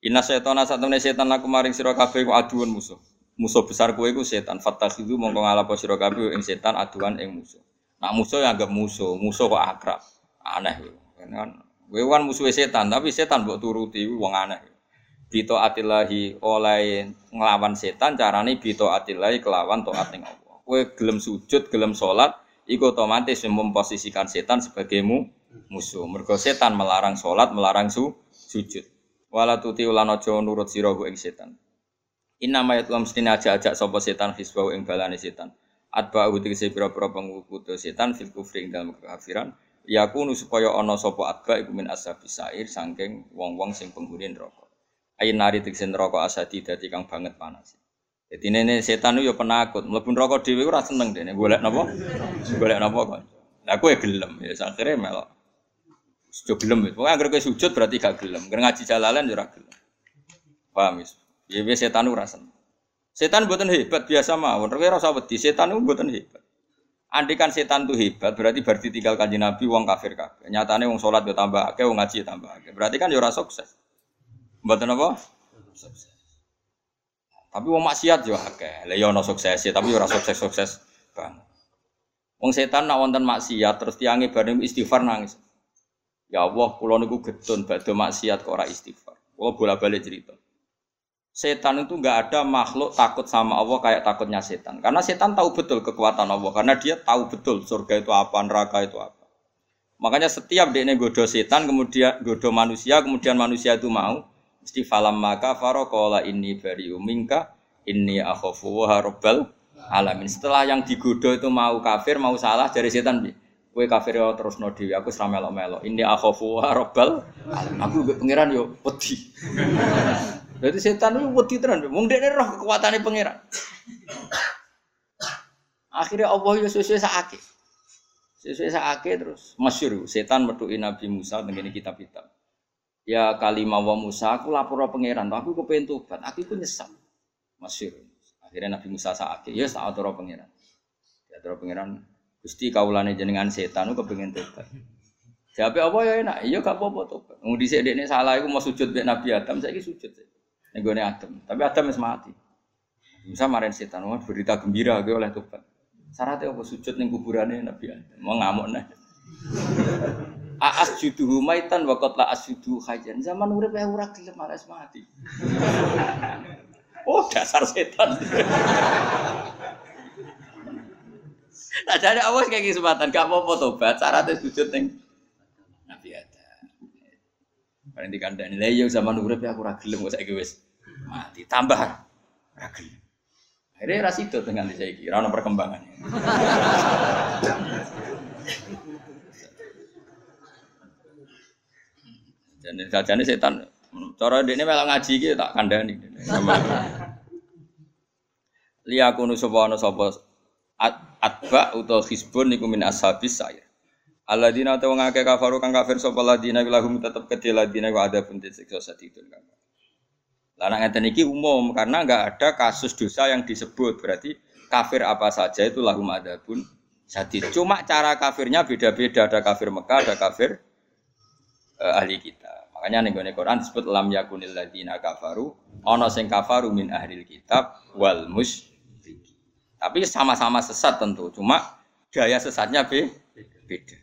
Inna setana satemene setan laku maring sira kabeh ku aduan musuh. Musuh besar kowe iku setan. Fatakhidu mongko ngalapo sira kabeh ing setan aduan ing musuh. Nak musuh yang agak musuh, musuh kok akrab. Aneh kan. Kowe kan musuh setan, tapi setan mbok turuti wong aneh. Bito atilahi oleh ngelawan setan carane bito atilahi kelawan taat ning Allah. Kowe gelem sujud, gelem salat, iku otomatis memposisikan setan sebagai mu, musuh. Mergo setan melarang salat, melarang su, sujud. Wala tuti ulan nurut sira ing setan. Inna ma yatlam mesti aja-ajak sapa setan hisbau ing balane setan atba tegese pira-pira pengikuti setan fil kufri ing dalam kekafiran yakunu supaya ana sapa atba iku min ashabi sair wong-wong sing penghuni neraka ayin nari tegese neraka asadi dadi kang banget panas jadi nene setan yo penakut mlebu neraka dhewe ora seneng dene golek napa golek napa kok lah kowe gelem ya akhire melok Sujud gelem. Pokoknya kowe sujud berarti gak gelem. Agar ngaji jalalan ya ora gelem. Paham ya? Ya setan ora seneng. Setan buatan hebat biasa mawon. Kowe ora usah wedi, setan itu buatan hebat. Andikan setan itu hebat, berarti berarti tinggal kanji Nabi wong kafir kabeh. Nyatane wong sholat yo tambah akeh, wong ngaji tambah. Berarti kan ora sukses. Mboten apa? Sukses. Tapi wong maksiat akeh. Lah yo ono sukses tapi ora sukses-sukses banget. Wong setan nak wonten maksiat terus tiange bareng istighfar nangis. Ya Allah, kula niku getun badhe maksiat kok ora istighfar. Kula bola-balik cerita setan itu nggak ada makhluk takut sama Allah kayak takutnya setan. Karena setan tahu betul kekuatan Allah. Karena dia tahu betul surga itu apa, neraka itu apa. Makanya setiap dia godo setan, kemudian godo manusia, kemudian manusia itu mau, mesti falam maka farokola ini beri umingka, ini akhofu robbal alamin. Setelah yang digodo itu mau kafir, mau salah dari setan, kue kafir ya terus no aku selama melo melo. Ini akhofu robbal alamin. Aku pengiran yo peti. Jadi setan itu wedi tenan, wong dekne roh kekuatane pangeran. Akhirnya Allah ya sesuai sakit. Sesuai sakit terus masyur setan metuki Nabi Musa dengan kitab-kitab. Ya kalimah wa Musa aku lapor pangeran, aku kepengen tobat, aku pun nyesal. Masyur. Akhirnya Nabi Musa sakit, ya saat roh pangeran. Ya roh pangeran Gusti kaulane jenengan setan aku kepengen tobat. Siapa apa ya enak, iya gak apa-apa tobat. Dhisik dekne salah iku mau sujud mek Nabi Adam, saiki sujud. Nego Adam. Tapi Adam wis mati. Bisa marahin setan, wah berita gembira gue oleh Tuhan. Syaratnya apa sujud ning kuburannya Nabi Adam. Mau ngamuk nih. Aas judu maitan wakot la (laughs) asjudu hajan. Zaman urip ya ora gelem malas mati. (laughs) oh dasar setan. (laughs) Nah jadi awas kayak kesempatan, gak mau tobat, syaratnya sujud Adam. Paling dikandani, lah iya zaman urip ya aku ra gelem kok saiki wis mati. Tambah ra gelem. Akhirnya ra sido dengan saiki, ra ono perkembangan. Jadi sajane setan cara ini melok ngaji iki tak kandani. Liyakunu sapa ana sapa atba utawa hisbun niku min ashabis saya. Alladzina ta wong kafaru kang kafir sapa ladina lahum tetep kedhe ladina wa ada pun disiksa sadidun kang. Lah nek ngeten iki umum karena enggak ada kasus dosa yang disebut berarti kafir apa saja itu lahum ada pun sadid. Cuma cara kafirnya beda-beda ada kafir Mekah ada kafir uh, ahli kita. Makanya ning Quran disebut lam yakunil ladina kafaru ana sing kafaru min ahli kitab wal mus Tapi sama-sama sesat tentu, cuma gaya sesatnya beda.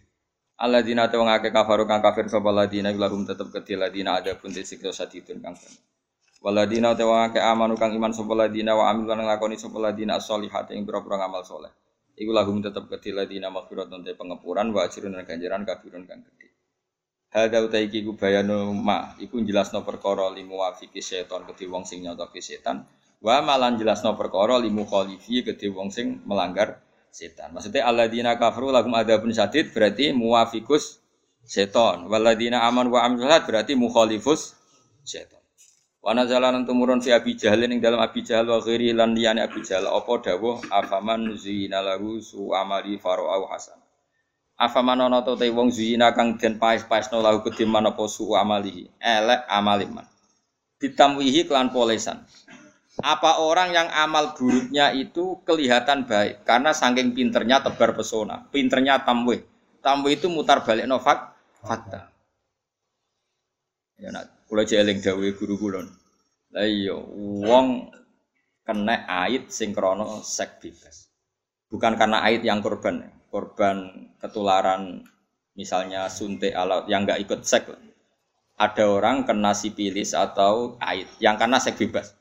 Alladzina ta wong akeh kafaru kang kafir sapa ladina lahum tetep kedhi ladina ada pun disiksa sadidun kang ben. Waladina ta wong akeh amanu kang iman sapa ladina wa amil lan lakoni sapa ladina as-solihat ing pira-pira ngamal saleh. Iku lahum tetep kedhi ladina maghfiratun te pengepuran wa ajrun lan ganjaran kabirun kang gedhe. Hadza uta iki ku bayanu ma iku jelasno perkara limu wafiki setan kedhi wong sing nyotoki setan wa malan jelasno perkara limu khalifi kedhi wong sing melanggar setan. Maksudnya alladzina kafaru lahum adzabun syadid berarti muwafikus setan. Waladina aman wa amil berarti mukhalifus setan. Wa nazala lan tumurun fi Abi Jahal ing dalam Abi Jahal wa ghairi lan liyane Abi Jahal apa dawuh afaman zina lahu su amali farau hasan. Afaman ana te wong zina kang den paes-paesno lahu kediman apa su amali elek amaliman. Ditamwihi kelan polesan. Apa orang yang amal buruknya itu kelihatan baik karena saking pinternya tebar pesona, pinternya tamwe. Tamwe itu mutar balik novak fakta. Ya nak kula jeling dawuhe guru kula. Lah iya wong kena ait sing krana sek bebas. Bukan karena ait yang korban, korban ketularan misalnya suntik alat yang enggak ikut sek. Ada orang kena sipilis atau ait yang karena sek bebas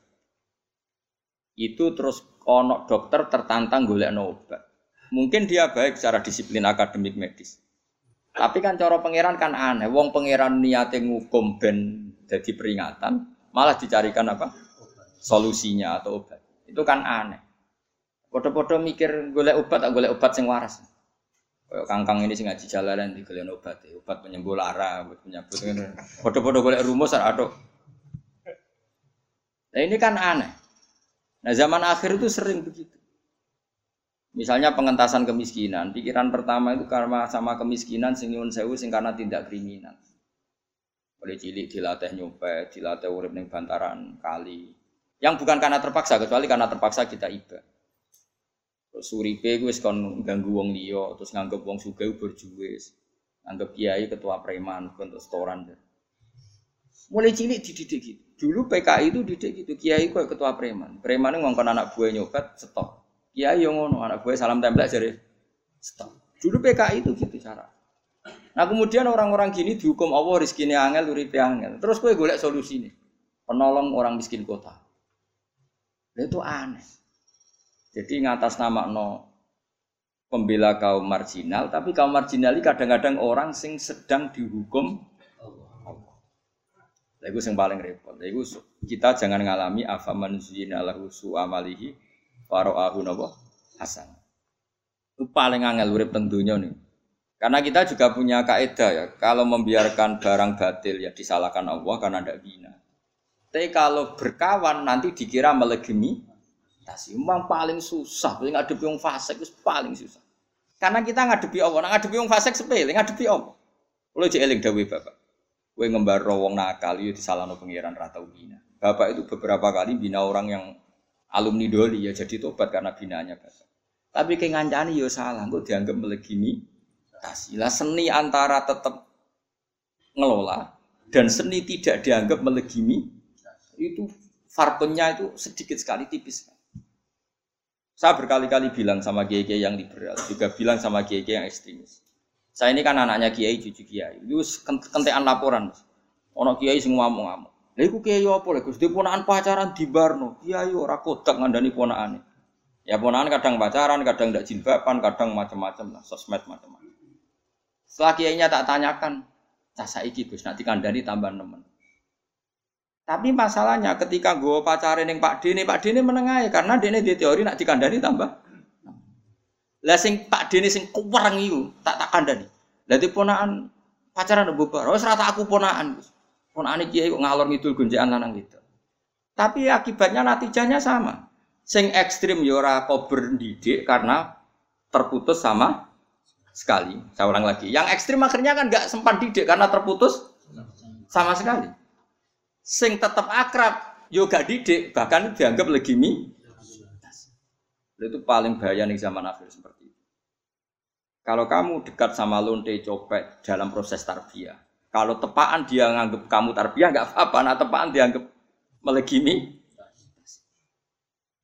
itu terus ono dokter tertantang golek obat. Mungkin dia baik secara disiplin akademik medis. Tapi kan cara pangeran kan aneh. Wong pangeran niate ngukum ben jadi peringatan, malah dicarikan apa? Solusinya atau obat. Itu kan aneh. Podo-podo mikir golek obat atau golek obat sing waras. Kayak kangkang ini sing ngaji jalanan di golek obat, ya. obat penyembuh lara, obat penyebut. Podo-podo golek rumus atau Nah ini kan aneh. Nah zaman akhir itu sering begitu. Misalnya pengentasan kemiskinan, pikiran pertama itu karena sama kemiskinan sing nyuwun sewu sing karena tindak kriminal. Oleh cilik dilatih nyopet, dilatih urip ning bantaran kali. Yang bukan karena terpaksa, kecuali karena terpaksa kita iba. Terus suripe gue kon ganggu wong liya, terus nganggep wong sugih berjuwis. Nganggep kiai ketua preman, untuk setoran. Mulai cilik dididik gitu. Dulu PKI itu didik gitu, kiai kok ketua preman. Preman itu ngongkon anak buah nyopet, stop. Kiai yang ngono, anak buah salam tempel jadi stop. Dulu PKI itu gitu cara. Nah kemudian orang-orang gini dihukum Allah rizkinya angel, uripe angel. Terus gue golek solusi nih, penolong orang miskin kota. Itu aneh. Jadi ngatas nama no pembela kaum marginal, tapi kaum marginal ini kadang-kadang orang sing sedang dihukum. Itu yang paling repot. Itu kita jangan ngalami afaman zina lahu amalihi waro'ahu nabo hasan. Itu paling angel urip tentunya nih. Karena kita juga punya kaidah ya, kalau membiarkan barang batil ya disalahkan Allah karena tidak bina. Tapi kalau berkawan nanti dikira melegimi tas. Memang paling susah, paling ngadepi yang fasik itu paling susah. Karena kita ngadepi Allah, nah, ngadepi yang fasik sepele, ngadepi Allah. Kalau jeeling dawe bapak, gue ngembar wong nakal itu disalahno pengiran rata bina. Bapak itu beberapa kali bina orang yang alumni doli ya jadi tobat karena binanya bapak. Tapi kayak ngancani ya salah, gue dianggap melegimi Lah seni antara tetap ngelola dan seni tidak dianggap melegimi itu farpennya itu sedikit sekali tipis. Saya berkali-kali bilang sama kiai yang liberal, juga bilang sama kiai yang ekstremis. Saya ini kan anaknya kiai, cucu kiai. Itu kentean laporan. Ono kiai sing ngomong-ngomong. Lha iku kiai apa lho Gus? Ponakan pacaran di Barno. Kiai ora kodak ngandani ponakane. Ya ponakan kadang pacaran, kadang ndak jilbaban, kadang macam-macam lah, sosmed macam-macam. Setelah kiainya tak tanyakan, cah saiki Gus nanti kandani tambah nemen. Tapi masalahnya ketika gue pacaran yang Pak Dini, Pak Dini menengahi karena Dini di teori nak dikandani tambah. Lah sing Pak Dini sing kuwareng itu tak tak kandani. Lah ponaan pacaran bubar. Oh serata aku ponaan. Ponaan kiai kok ngalor ngidul gonjekan lanang gitu. Tapi akibatnya natijahnya sama. Sing ekstrim yora ya kober didik karena terputus sama sekali. Saya ulang lagi. Yang ekstrim akhirnya kan nggak sempat didik karena terputus sama sekali sing tetap akrab yo gak didik bahkan dianggap legimi itu paling bahaya nih zaman akhir seperti itu. Kalau kamu dekat sama lonte copet dalam proses tarbiyah kalau tepaan dia nganggap kamu tarbiyah nggak apa-apa. Nah tepaan dianggap melegimi.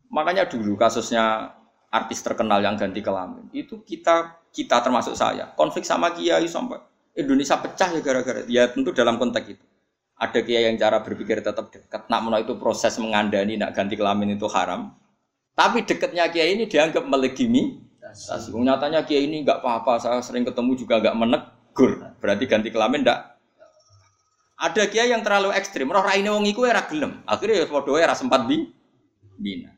Makanya dulu kasusnya artis terkenal yang ganti kelamin itu kita kita termasuk saya. Konflik sama kiai sampai Indonesia pecah ya gara-gara ya tentu dalam konteks itu. Ada kiai yang cara berpikir tetap dekat. Nak itu proses mengandani nak ganti kelamin itu haram. Tapi dekatnya kiai ini dianggap melegimi. Nyatanya kiai ini nggak apa-apa. Saya sering ketemu juga nggak menegur. Berarti ganti kelamin ndak. Ada kiai yang terlalu ekstrim. Roh raine wong iku era gelem. Akhirnya ya padha era sempat bi bina.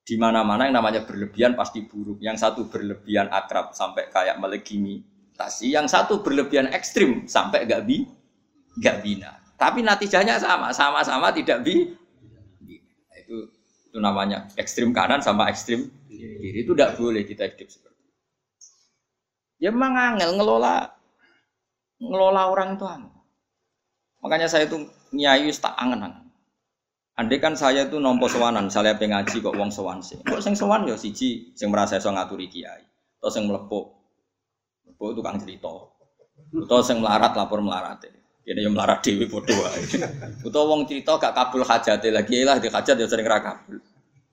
Di mana-mana yang namanya berlebihan pasti buruk. Yang satu berlebihan akrab sampai kayak melegimi. Tasi. Yang satu berlebihan ekstrim sampai gak bi nggak bina. Tapi natijahnya sama, sama-sama tidak bi. Itu itu namanya ekstrim kanan sama ekstrim kiri itu tidak boleh kita hidup seperti itu. Ya memang angel ngelola ngelola orang itu angel. Makanya saya itu nyai tak angen-angen. Andai kan saya itu nompo sewanan, saya pengaji kok wong sewan sih. Kok sing sewan ya siji sing merasa iso ngaturi kiai. Atau sing mlepuk. Mlepuk tukang cerita. Atau sing melarat lapor melarat. Ini yang melarat dewi wae. (laughs) Utawa wong cerita gak kabul hajate lagi lah di hajat ya sering ra kabul.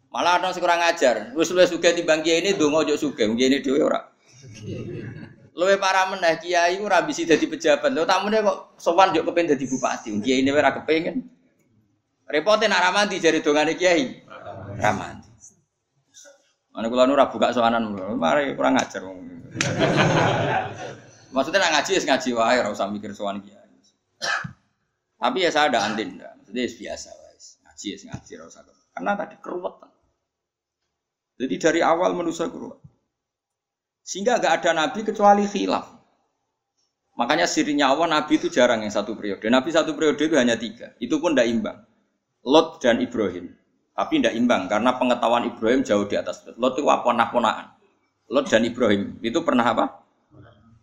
Malah ada sing kurang ajar. Wis luwih sugih timbang kiai ini donga yo sugih, kiai dhewe ora. Luwe para meneh kiai ora bisa dadi pejabat. Lho tamune kok sowan yo kepen dadi bupati. Kiai ini ora kepengin. Repote nak ramanti jari dongane kiai. Ramanti. Mana kula ora buka sowanan mari kurang ajar (laughs) Maksudnya nak ngaji ya ngaji wae ora usah mikir sowan kiai. Tapi ya saya ada antin, maksudnya biasa, guys. ngaji ya ngaji rasa karena tadi keruwetan. Jadi dari awal manusia keruwet. Sehingga gak ada nabi kecuali khilaf. Makanya sirinya awal nabi itu jarang yang satu periode. Nabi satu periode itu hanya tiga. Itu pun tidak imbang. Lot dan Ibrahim. Tapi tidak imbang karena pengetahuan Ibrahim jauh di atas Lot. Lot itu ponak-ponakan. Lot dan Ibrahim itu pernah apa?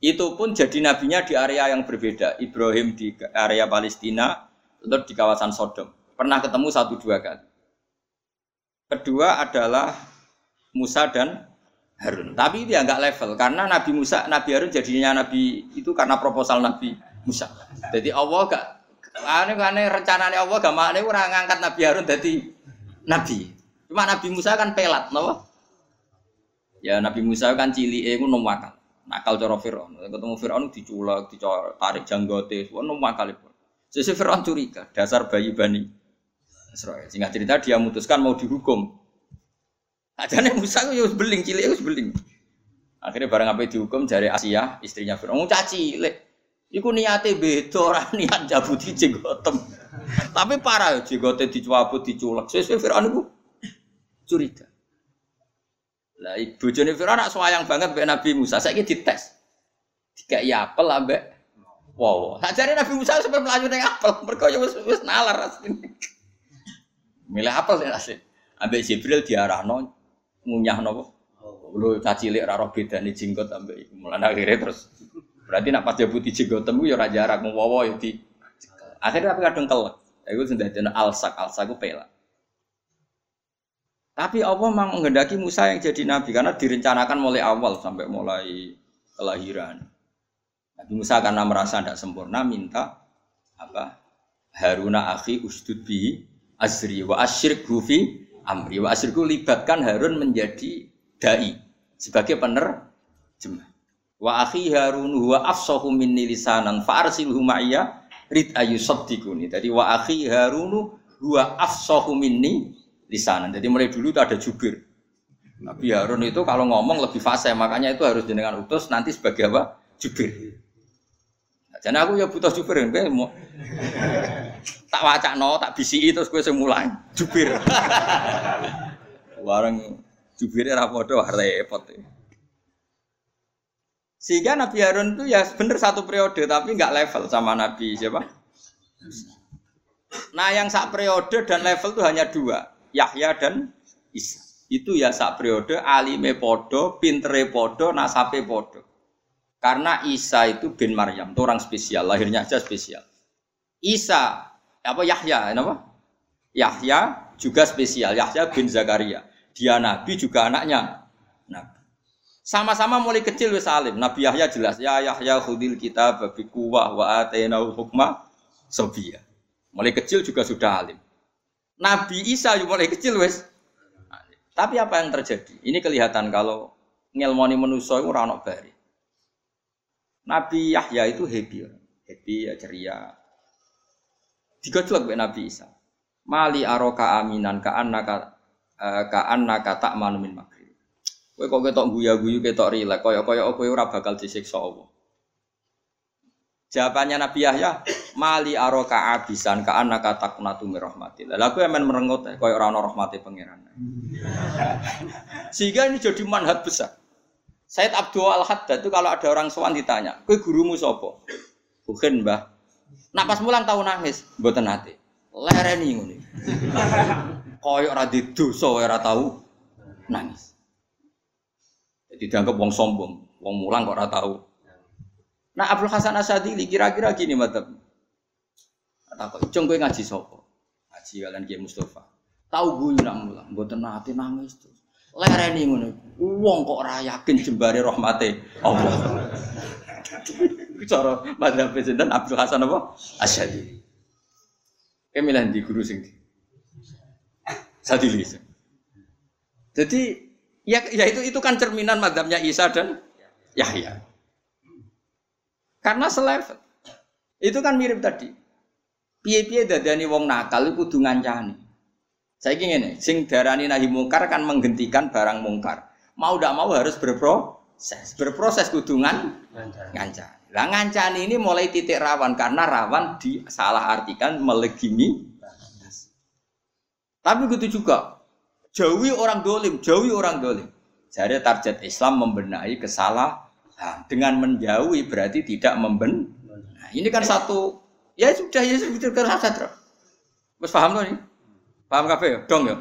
Itu pun jadi nabinya di area yang berbeda. Ibrahim di area Palestina, Lot di kawasan Sodom. Pernah ketemu satu dua kali. Kedua adalah Musa dan Harun. Tapi dia nggak level karena Nabi Musa, Nabi Harun jadinya Nabi itu karena proposal Nabi Musa. Jadi Allah gak aneh aneh rencananya Allah gak makne orang ngangkat Nabi Harun jadi Nabi. Cuma Nabi Musa kan pelat, no? Ya Nabi Musa kan cili, eh, nom wakal. Nakal cara Fir'aun. Ketemu Fir'aun diculak, ditarik janggote, semua nom wakal itu. Sisi Fir'aun curiga, dasar bayi bani Israel. Singkat cerita dia memutuskan mau dihukum. Ajane Musa itu ya beling, cilik itu beling. Akhirnya barang apa dihukum dari Asia, istrinya Fir'aun. Caci, cilik. Iku niate beda ora niat jabuti jenggotem. Tapi parah jenggote dicabut diculek. Sesuai Firaun iku curiga. Lah ibu jone Firaun nak sayang banget mbek Nabi Musa. Saiki dites. Dikai apel ambek wow. Sajare Nabi Musa sampai melayu ning apel. Mergo ya wis wis nalar asline. Milih apel sing asli. Ambek Jibril diarahno ngunyah napa? Lu cacilik ra roh bedane jenggot ambek iku. Mulane akhirnya terus Berarti nak pas putih jigotem ya ora jarak wawa ya di akhirnya tapi kadang kelek. Iku sing dadi alsak, alsak ku pelak. Tapi Allah memang menghendaki Musa yang jadi nabi karena direncanakan mulai awal sampai mulai kelahiran. Nabi Musa karena merasa tidak sempurna minta apa? Haruna akhi ustud bi asri wa asyrik fi amri wa asyirku libatkan Harun menjadi dai sebagai penerjemah. Wa akhi Harun huwa afsahu minni lisanan fa arsilhu ma'iyya rid ayu saddiquni. Jadi wa akhi Harun huwa afsahu minni lisanan. Jadi mulai dulu itu ada jubir. Nabi Harun itu kalau ngomong lebih fasih, makanya itu harus jenengan utus nanti sebagai apa? Jubir. Nah, jadi aku ya butuh jubir, kan? mau tak wacak no, tak bisi terus gue semulai jubir. Warang jubirnya rapodo repot. Ya. Sehingga Nabi Harun itu ya benar satu periode tapi nggak level sama Nabi siapa? Nah yang sak periode dan level itu hanya dua, Yahya dan Isa. Itu ya sak periode alime podo, pintere podo, nasape podo. Karena Isa itu bin Maryam, itu orang spesial, lahirnya aja spesial. Isa apa Yahya, apa? Yahya juga spesial, Yahya bin Zakaria. Dia nabi juga anaknya nabi. Sama-sama mulai kecil wis alim. Nabi Yahya jelas, ya Yahya khudil kita babi kuwah wa atainau hukma sobia. Mulai kecil juga sudah alim. Nabi Isa mulai kecil wis. Tapi apa yang terjadi? Ini kelihatan kalau ngelmoni manusia itu ora bari. Nabi Yahya itu happy, happy ya ceria. Digojlok Nabi Isa. Mali aroka aminan ka annaka uh, ka annaka tak manumin mak. Kowe kok ketok guya-guyu ketok rilek kaya-kaya kowe ora bakal disiksa Allah. Jawabannya Nabi Yahya, mali aroka abisan ka anaka taknatu mir rahmatillah. Lah kowe men merengut kaya ora ana rahmate pangeran. Sehingga ini jadi manhat besar. Said Abdul Al Haddad itu kalau ada orang sowan ditanya, "Kowe gurumu sapa?" Bukan, Mbah. Nak pas mulang tahu nangis, mboten ate. Lereni ngene. Kaya ora ora tahu nangis. Jadi dianggap wong sombong, wong mulang kok ora tahu. Nah Abdul Hasan Asadili kira-kira gini mata. Kok, cung kowe ngaji sopo? Ngaji kalian Kiai Mustafa. Tahu gue nak mulang, mboten nate nangis terus. Lereni ngono. Wong kok ora yakin jembare rahmate Allah. (laughs) Cara madzhab sinten Abdul Hasan apa? Asyadi. Kemilan di guru sing Sadili. Jadi Ya, ya itu itu kan cerminan madhabnya Isa dan Yahya. Karena selevel. Itu kan mirip tadi. Piye-piye dadani wong nakal iku kudu ngancani. Saya ingin ini, sing darani nahi mungkar kan menghentikan barang mungkar. Mau tidak mau harus berproses, berproses kudungan ngancani. Lah ngancani ini mulai titik rawan karena rawan disalah artikan melegimi. Tapi gitu juga Jauhi orang dolim, jauhi orang dolim. Jadi target Islam membenahi kesalahan. Dengan menjauhi berarti tidak memben. Nah, ini kan satu, ya sudah ya sudah saja terus. Mas paham loh nih? Paham kafe ya? Dong ya?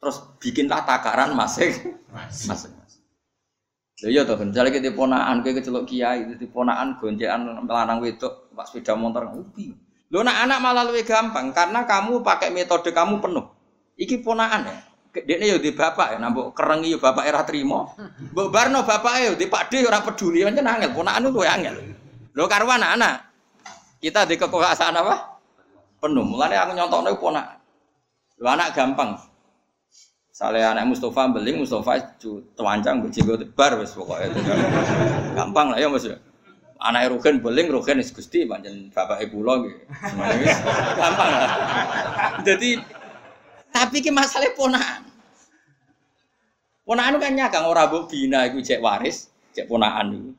terus bikinlah takaran masing masing. Lha iya to, misalnya kita ponaan, kita kecelok kiai, itu ponaan goncekan melanang wedok, pak sepeda motor, ubi. Lo nak anak malah lebih gampang karena kamu pakai metode kamu penuh. Iki ponaan ya. Dekne yo di bapak ya, nambok kerengi yo bapak era trimo. Mbok barno bapak yo di pakde ora peduli pancen angel, ponaan itu angel. Lo karuan anak. Kita di kekuasaan apa? Penuh. Mulane aku nyontokno ponaan. Lo anak gampang. Saleh anak Mustafa beling Mustafa tewancang bejenggo tebar wis pokoke. Gampang lah ya Mas. Anak Rugen beling Rugen wis Gusti pancen bapake kula nggih. Gampang lah. Jadi tapi ki masalah ponakan. Ponakan kan nyakang ora mbok bina iku cek waris, cek ponakan iku.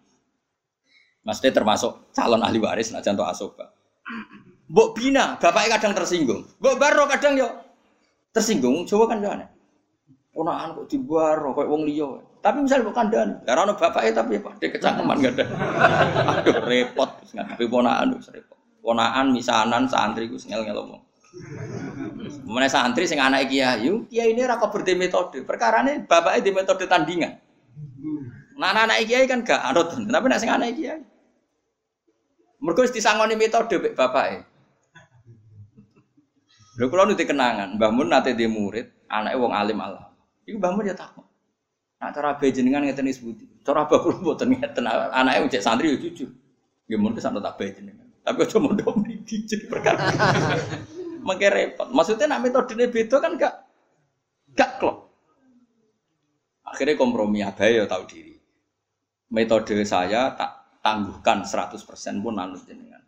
Maksudnya termasuk calon ahli waris nak jantung asoba. Mbok bina, bapaknya kadang tersinggung. Mbok baro kadang yo tersinggung, coba kan yo aneh ponakan kok dibaro kayak wong liya. Tapi misalnya bukan dan, karena bapaknya tapi pak, dia kecangkeman gak ada. Aduh repot, ngadepi ponakan wis repot. Ponakan misanan santri gue ngel ngel ngomong. Mana santri sing anak kiai, yuk kiai ini rako berdi metode. Perkara ini bapaknya di metode tandingan. Nah anak kiai kan gak anut, tapi nak sing anak kiai. Mereka disangoni metode bapaknya. Lho kula nu kenangan, Mbah Mun nate di murid, anaknya wong alim Allah. Iku bangun ya takut. Nah cara bayi jenengan ngeten sebuti. Cara bapak kula mboten ngeten anaknya cek santri ya jujur. Nggih mun tak bayi jenengan. Tapi aja mondok mriki jadi perkara. Mengke repot. Maksudnya nak metodene beda kan gak gak klop. Akhirnya kompromi abai ya tahu diri. Metode saya tak tangguhkan 100% pun anut jenengan.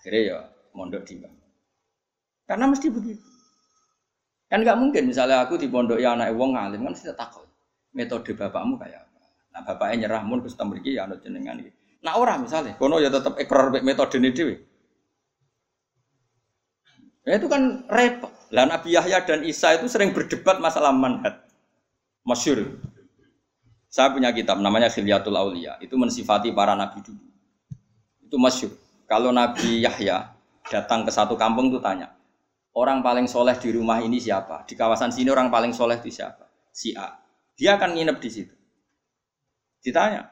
Akhirnya ya mondok di Karena mesti begitu. Kan nggak mungkin misalnya aku di pondok ya anak wong ngalim kan tidak takut. Metode bapakmu kayak apa? Nah bapaknya nyerah mun Gusti mriki ya anut jenengan. Nah orang misalnya, kono ya tetap ekor metode ini dewi. Ya itu kan repot. Lah Nabi Yahya dan Isa itu sering berdebat masalah manhat. Masyur. Saya punya kitab namanya Khilyatul Aulia. Itu mensifati para nabi dulu. Itu masyur. Kalau Nabi Yahya datang ke satu kampung tuh tanya, orang paling soleh di rumah ini siapa? Di kawasan sini orang paling soleh itu siapa? Si A. Dia akan nginep di situ. Ditanya,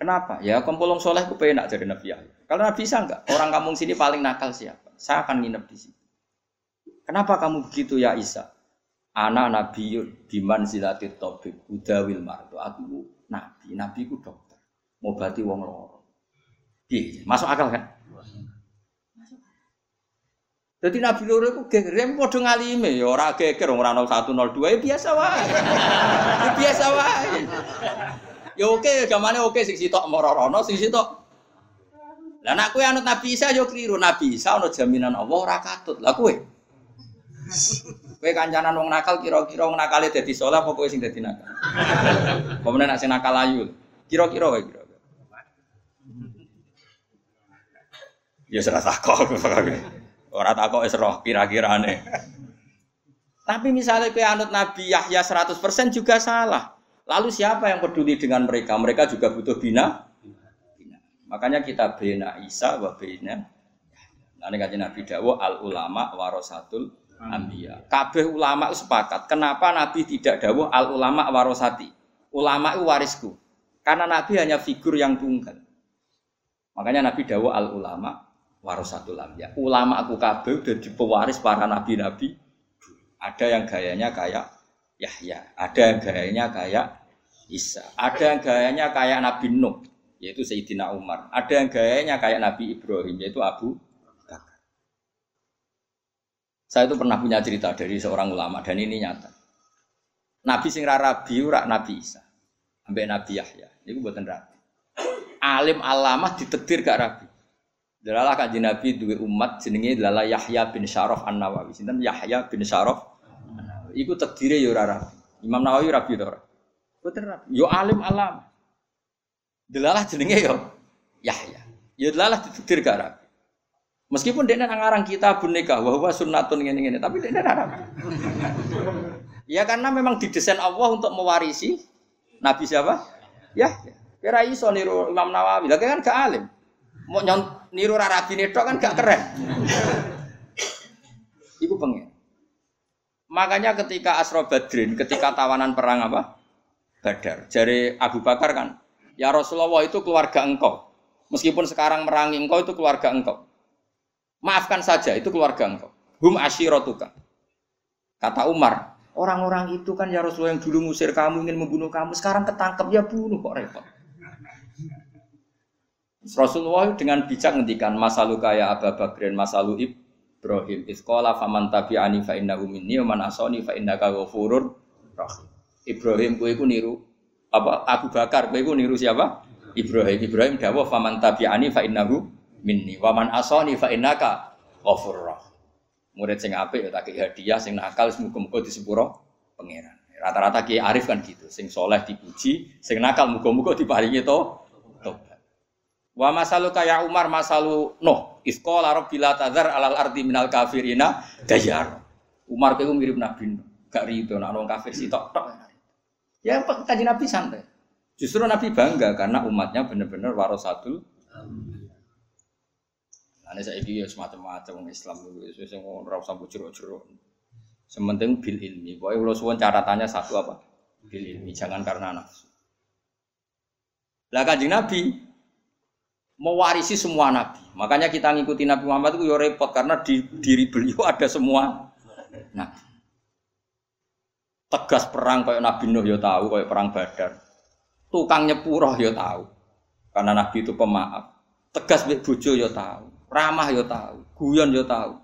kenapa? Ya kumpulung soleh ku penak jadi Nabi Yahya. Kalau Nabi bisa enggak? Orang kampung sini paling nakal siapa? Saya akan nginep di situ. Kenapa kamu begitu ya Isa? Anak Nabi biman silatit tobib udawil marto. Aku nabi, nabi ku dokter. Mau bati wong loro. Masuk akal kan? Jadi Nabi loro iku geger, ya padha ngalime ya ora geger ora 01 02 ya biasa wae. Ya biasa wae. Ya oke, gamane oke sing sitok marorono, sing sitok. Lah nek kowe anut Nabi Isa yo kliru, Nabi Isa ana jaminan Allah ora katut. Lah kowe. Kowe kancanan wong nakal kira-kira wong nakale dadi saleh apa kowe sing dadi nakal? Pemene nek sing nakal ayu. Kira-kira wae kira. Ya serasa kok. Orang tak kok roh kira-kirane. Tapi misalnya kue anut Nabi Yahya 100% juga salah. Lalu siapa yang peduli dengan mereka? Mereka juga butuh bina. Makanya kita bina Isa wa bina. Nanti kaji Nabi Dawo al ulama warosatul ambia. Kabeh ulama sepakat. Kenapa Nabi tidak dawo al ulama warosati? Ulama itu warisku. Karena Nabi hanya figur yang tunggal. Makanya Nabi dawo al ulama warasatul anbiya. Ulama aku kabeh udah pewaris para nabi-nabi. Ada yang gayanya kayak Yahya, ada yang gayanya kayak Isa, ada yang gayanya kayak Nabi Nuh, yaitu Sayyidina Umar. Ada yang gayanya kayak Nabi Ibrahim, yaitu Abu Bakar. Saya itu pernah punya cerita dari seorang ulama dan ini nyata. Nabi sing rabi rak Nabi Isa, ambek Nabi Yahya. Itu buatan rabi. Alim alamah ditetir gak rabi. Dalalah kanjeng Nabi duwe umat jenenge adalah Yahya bin Syaraf An-Nawawi. Sinten Yahya bin Syaraf. Iku terdiri ya ora Imam Nawawi rabi? Boten rabi. Yo alim alam. Dalalah jenenge yo Yahya. Ya dalalah ditedir gak rabi. Meskipun dia nang ngarang kita nikah bahwa sunnatun ngene ngene, tapi dia rabi. (laughs) ya karena memang didesain Allah untuk mewarisi Nabi siapa? Ya. Kira iso niru Imam Nawawi. Lah kan gak alim. Mau nyont niru rabi netok kan gak keren. (laughs) Iku pengen. Makanya ketika Asro Badrin, ketika tawanan perang apa? Badar. Jari Abu Bakar kan, ya Rasulullah itu keluarga engkau. Meskipun sekarang merangi engkau itu keluarga engkau. Maafkan saja, itu keluarga engkau. Hum ashirotuka. Kata Umar, orang-orang itu kan ya Rasulullah yang dulu ngusir kamu, ingin membunuh kamu, sekarang ketangkep ya bunuh kok repot. Rasulullah dengan bijak ngendikan masalu kaya Abu Bakrin masalu Ibrahim iskola faman tabi'ani fa innahu minni wa man asani fa innaka ghafurur rahim. Ibrahim kowe iku niru apa Abu Bakar kowe iku niru siapa? Ibrahim. Ibrahim dawuh faman tabi'ani fa innahu minni wa man asani fa innaka ghafurur. Murid sing apik ya tak hadiah, sing nakal muga-muga disepuro pangeran. Rata-rata Ki Arif kan gitu, sing soleh dipuji, sing nakal muga-muga diparingi to Wa masalu kaya Umar masalu Nuh. Iskola bila tazar alal ardi minal kafirina dayar. Umar itu mirip Nabi. Gak rido nak orang kafir sih tok tok. Ya kaji Nabi santai. Justru Nabi bangga karena umatnya benar-benar warasatul. Ane saya ini ya semacam-macam Islam itu, yang orang usah jeruk-jeruk. Sementing bil ilmi. Pokoknya kalau suwon caratannya satu apa? Bil ilmi. Jangan karena nafsu. Lah kaji Nabi mewarisi semua nabi. Makanya kita ngikuti Nabi Muhammad itu ya repot karena di diri beliau ada semua nabi. Tegas perang kayak Nabi Nuh ya tahu, kayak perang Badar. Tukang nyepurah ya tahu. Karena Nabi itu pemaaf. Tegas mbek bojo ya tahu. Ramah ya tahu. Guyon ya tahu.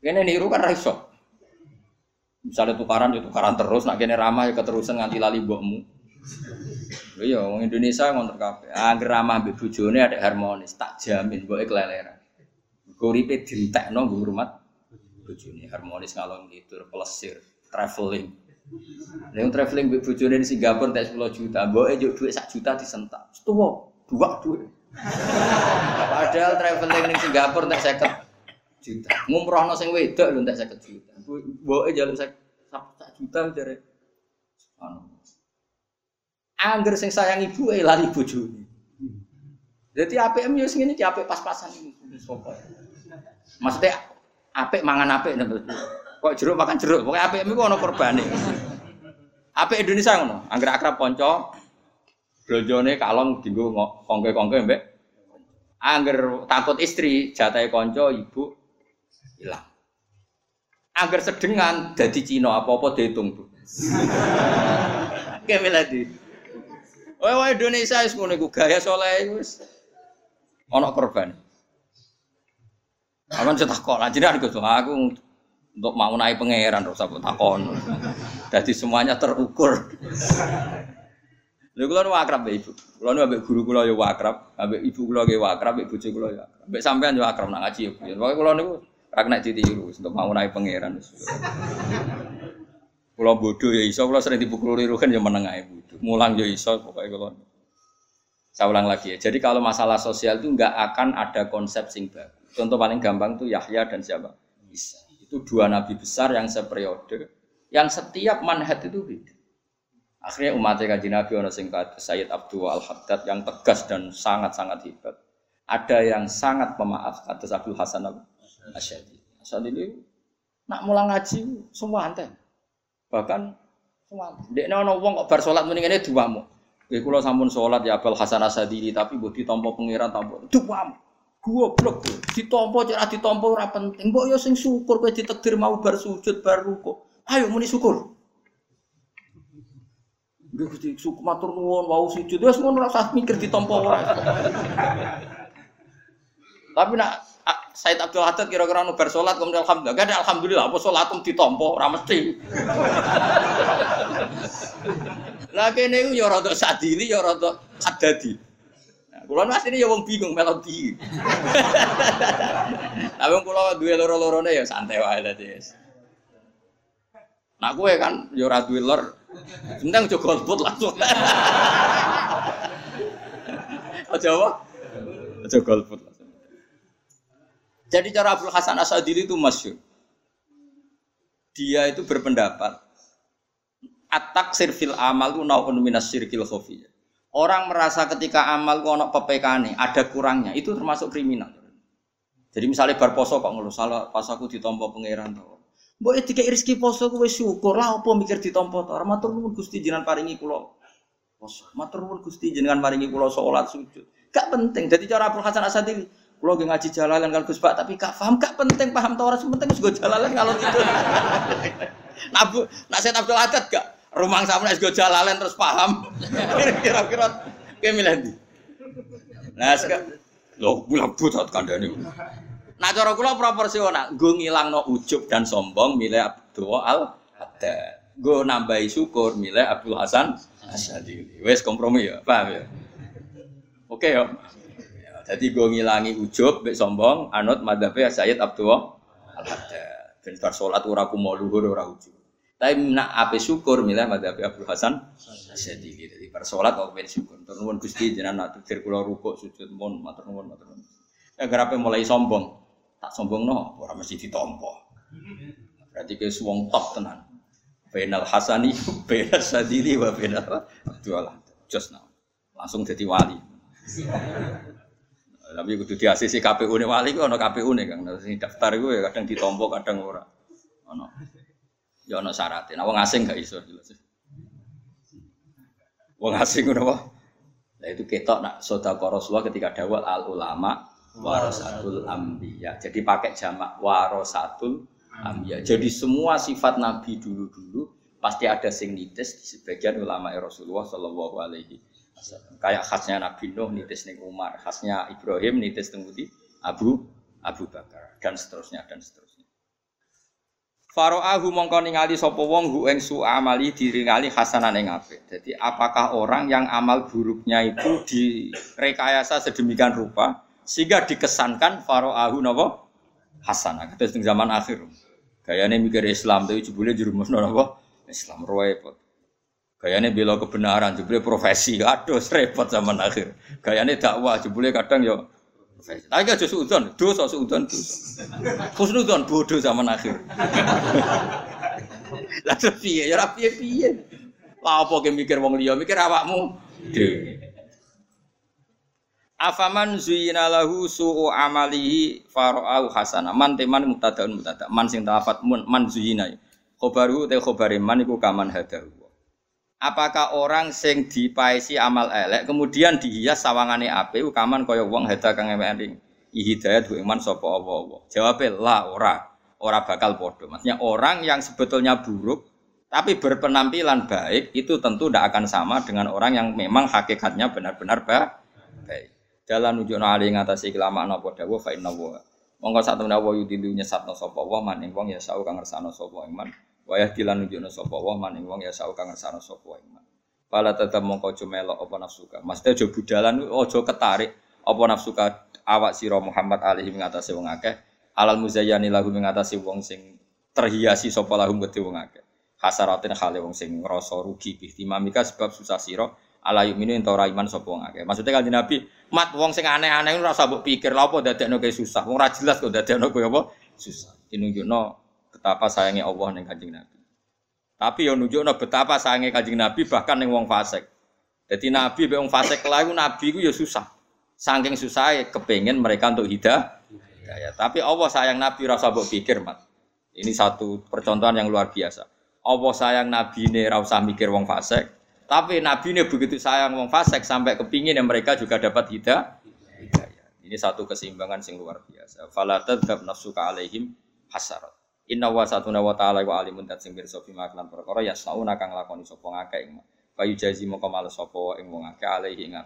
Kene niru kan raiso. Misalnya tukaran ya tukaran terus, nak kene ramah ya keterusan nganti lali mbokmu. Iya, wong Indonesia ngontrak kabeh. Angger ramah mbek bojone ada harmonis, tak jamin mbok keleleran. Guripe dintekno nggo hormat bojone harmonis ngalor ngidul, plesir, traveling. Yang traveling mbek bojone di Singapura tak 10 juta, mboke juk dhuwit sak juta disentak. Tuwa, dua dhuwit. Padahal traveling ning Singapura tak 50 juta. Ngumrohno sing wedok lho tak 50 juta. Mboke jaluk sak juta jare. Anu. Angger sing sayang ibu eh lali bojone. Jadi APM yo sing iki apik pas-pasan ini. Maksudnya apik mangan apik Kok jeruk makan jeruk, pokoknya APM iku ana korbane. Apik Indonesia ngono, angger akrab kanca blonjone kalong dienggo kongke-kongke mbek angger takut istri jatahe kanca ibu hilang. Angger sedengan dadi Cina apa-apa dihitung, Bu. Kayak lagi. Wah, Indonesia wis ngono iku gaya saleh wis korban. Aman cetak kok Gus aku untuk mau naik pangeran terus aku takon. Jadi semuanya terukur. Lha kula nu akrab mbek ibu. Kula nu ambek guru kula ya akrab, ambek ibu kula ge akrab, ambek bojo kula ya akrab. Ambek sampean yo akrab nak ngaji ya. Pokoke kula niku ra kena ditiru untuk mau naik pangeran. Kula bodoh ya iso, kula sering dipukul kan ya meneng ae bodoh. Mulang ya iso pokoke kula. Saya ulang lagi ya. Jadi kalau masalah sosial itu nggak akan ada konsep sing baru. Contoh paling gampang tuh Yahya dan siapa? Isa. Itu dua nabi besar yang seperiode, yang setiap manhat itu beda. Akhirnya umatnya kaji Nabi orang singkat Sayyid Abdul Al Haddad yang tegas dan sangat-sangat hebat. Ada yang sangat pemaaf atas Abdul Hasan Al Asyadi. Asyadi ini nak mulang ngaji semua anten. Bahkan Dek ono wong kok bar salat ngene duamu. Nggih kula sampun salat ya Abul Hasan Asadili tapi mbok ditampa pangeran tampa duamu. Goblok ditampa cek ditampa ora penting. Mbok yo sing syukur kowe ditakdir mau bar sujud bar ruku. Ayo muni syukur. Nggih Gusti syukur matur nuwun wau sujud wis ngono ora usah mikir ditampa ora. Tapi nak Said Abdul Haddad kira-kira nu bersolat kemudian alhamdulillah. Gak ada alhamdulillah apa salatum ditompo ora mesti. Lah kene iku ya rada sadili ya rada hadadi. Kula mas ini ya wong bingung melodi. Tapi (laughs) kula duwe loro-lorone ya santai wae dadi. Nah kowe kan ya ora duwe lor. Penting aja golput langsung. (laughs) Aja apa? Aja golput. Jadi cara Abdul Hasan Asadili itu masyur. Dia itu berpendapat atak sirfil amal itu naun minas sirkil khofiyah. Orang merasa ketika amal ono PPK ada kurangnya, itu termasuk kriminal. Jadi misalnya bar poso kok ngeluh, salah pas aku ditompo pangeran tau. Mbok tiga rezeki poso kuwe syukur lah apa mikir ditampa to. Matur nuwun Gusti jenengan paringi kula poso. Matur nuwun Gusti jenengan paringi kula salat sujud. Gak penting. Jadi cara Abdul Hasan Asadi Kulo nggih ngaji jalalan kalau Gus Pak tapi gak paham, gak penting paham ta ora penting wis go jalalan kalau gitu. Nabu, nak saya Abdul Haddad gak? Rumang sama nek go jalalan terus paham. (laughs) Kira-kira kayak milih ndi? Nah, sekarang Loh, bulan butat kandani. Nah, cara kula proporsional, nggo ngilangno ujub dan sombong milih Abdul Al Haddad. Nggo nambahi syukur milih Abdul Hasan Asyadili. Wes kompromi ya, paham ya? Oke ya. Jadi gue ngilangi ujub, bek sombong, anut madhabe Sayyid Abdul Al Haddad. Ben bar salat ora mau luhur ora ujub. Tapi nak ape syukur milah madhabe Abdul Hasan. Jadi bar salat kok ben syukur. Turun Gusti jenengan nak tukir kula rukuk sujud mon matur nuwun matur nuwun. Ya garape mulai sombong. Tak sombong no, ora mesti ditampa. Berarti ke wong top tenan. Bainal Hasani, (laughs) bainal Sadili wa bainal Abdul Just now. Langsung jadi wali. (laughs) Tapi kudu di ACC KPU nih wali ono KPU nih kang. Daftar gue ya kadang ditompo kadang ora. Ono. Ya ono syaratnya. Nah, wong asing gak iso jelas. Wong asing ngono apa? Nah itu ketok nak sedekah Rasulullah ketika dawal al ulama warasatul ambiya. Jadi pakai jamak warasatul ambiya. Jadi semua sifat nabi dulu-dulu pasti ada sing nitis di sebagian ulama Rasulullah Shallallahu alaihi Kayak khasnya Nabi Nuh nitis ning Umar, khasnya Ibrahim nitis ning Abu Abu Bakar dan seterusnya dan seterusnya. Faro'ahu mongko ningali sapa wong hu su amali diringali hasanan ing. Jadi apakah orang yang amal buruknya itu direkayasa sedemikian rupa sehingga dikesankan faro'ahu napa hasanah. Kata zaman akhir. Gayane mikir Islam tapi jebule jerumusno napa Islam repot. Gayane bela kebenaran, jebule profesi. Aduh, repot zaman akhir. Gayane dakwah, jebule kadang yo profesi. Tapi aja suudon, dosa suudon dosa. Husnudon bodoh zaman akhir. (laughs) Lah piye ya ora piye-piye. Lah apa ke mikir wong liya, mikir awakmu. Afaman zuyina lahu su'u amalihi fara'au hasana. Man teman mutadaun mutada. Man sing tafat man zuyina. Khobaru te khobare man iku kaman hadahu apakah orang sing dipaisi amal elek kemudian dihias sawangane ape ukaman kaya wong heda kang emening hidayat ku iman sapa apa-apa jawabe la ora. Ora bakal podo maksudnya orang yang sebetulnya buruk tapi berpenampilan baik itu tentu tidak akan sama dengan orang yang memang hakikatnya benar-benar baik. Jalan nunjukno ali ngatasi kelama napa dawuh fa inna wa. Monggo sak temene wa yudilu nyesatno sapa wa maning wong ya sau kang ngersano sapa iman Wayah dilan nunjukno sapa wa maning wong ya sau kang ngersano sapa wa iman. Pala tetep mongko aja melok apa nafsuka. Mesti aja budalan aja ketarik apa nafsuka awak sira Muhammad alaihi ngatasi wong akeh. Alal muzayyani lahu ngatasi wong sing terhiasi sapa lahum gede wong akeh. Hasaratin khale wong sing ngrasa rugi bihtimamika sebab susah sira ala yuminu ento ora iman sapa wong akeh. Maksudnya kanjeng Nabi, mat wong sing aneh-aneh ora usah mbok pikir lha apa dadekno kaya susah. Wong ora jelas kok dadekno kaya apa susah. Dinunjukno betapa sayangnya Allah neng kanjeng Nabi. Tapi yang nunjukno betapa sayangnya kanjeng Nabi bahkan neng wong fasik. Jadi Nabi be wong fasik lalu Nabi ku ya susah. Saking susah kepengen mereka untuk hidah. Ya, tapi Allah sayang Nabi rasa mbok pikir, Mat. Ini satu percontohan yang luar biasa. Allah sayang Nabi ini rasa mikir wong fasik. Tapi Nabi ini begitu sayang wong fasik sampai kepingin yang mereka juga dapat hidah. Ini satu keseimbangan yang luar biasa. Fala tadzab nafsuka alaihim hasarat. Inna wa satuna wa ta'ala wa alimun dat sing pirsa bima kelan perkara yasnauna kang lakoni sapa ngakeh ing. Kayu jazi moko males sapa ing wong akeh alaihi ing.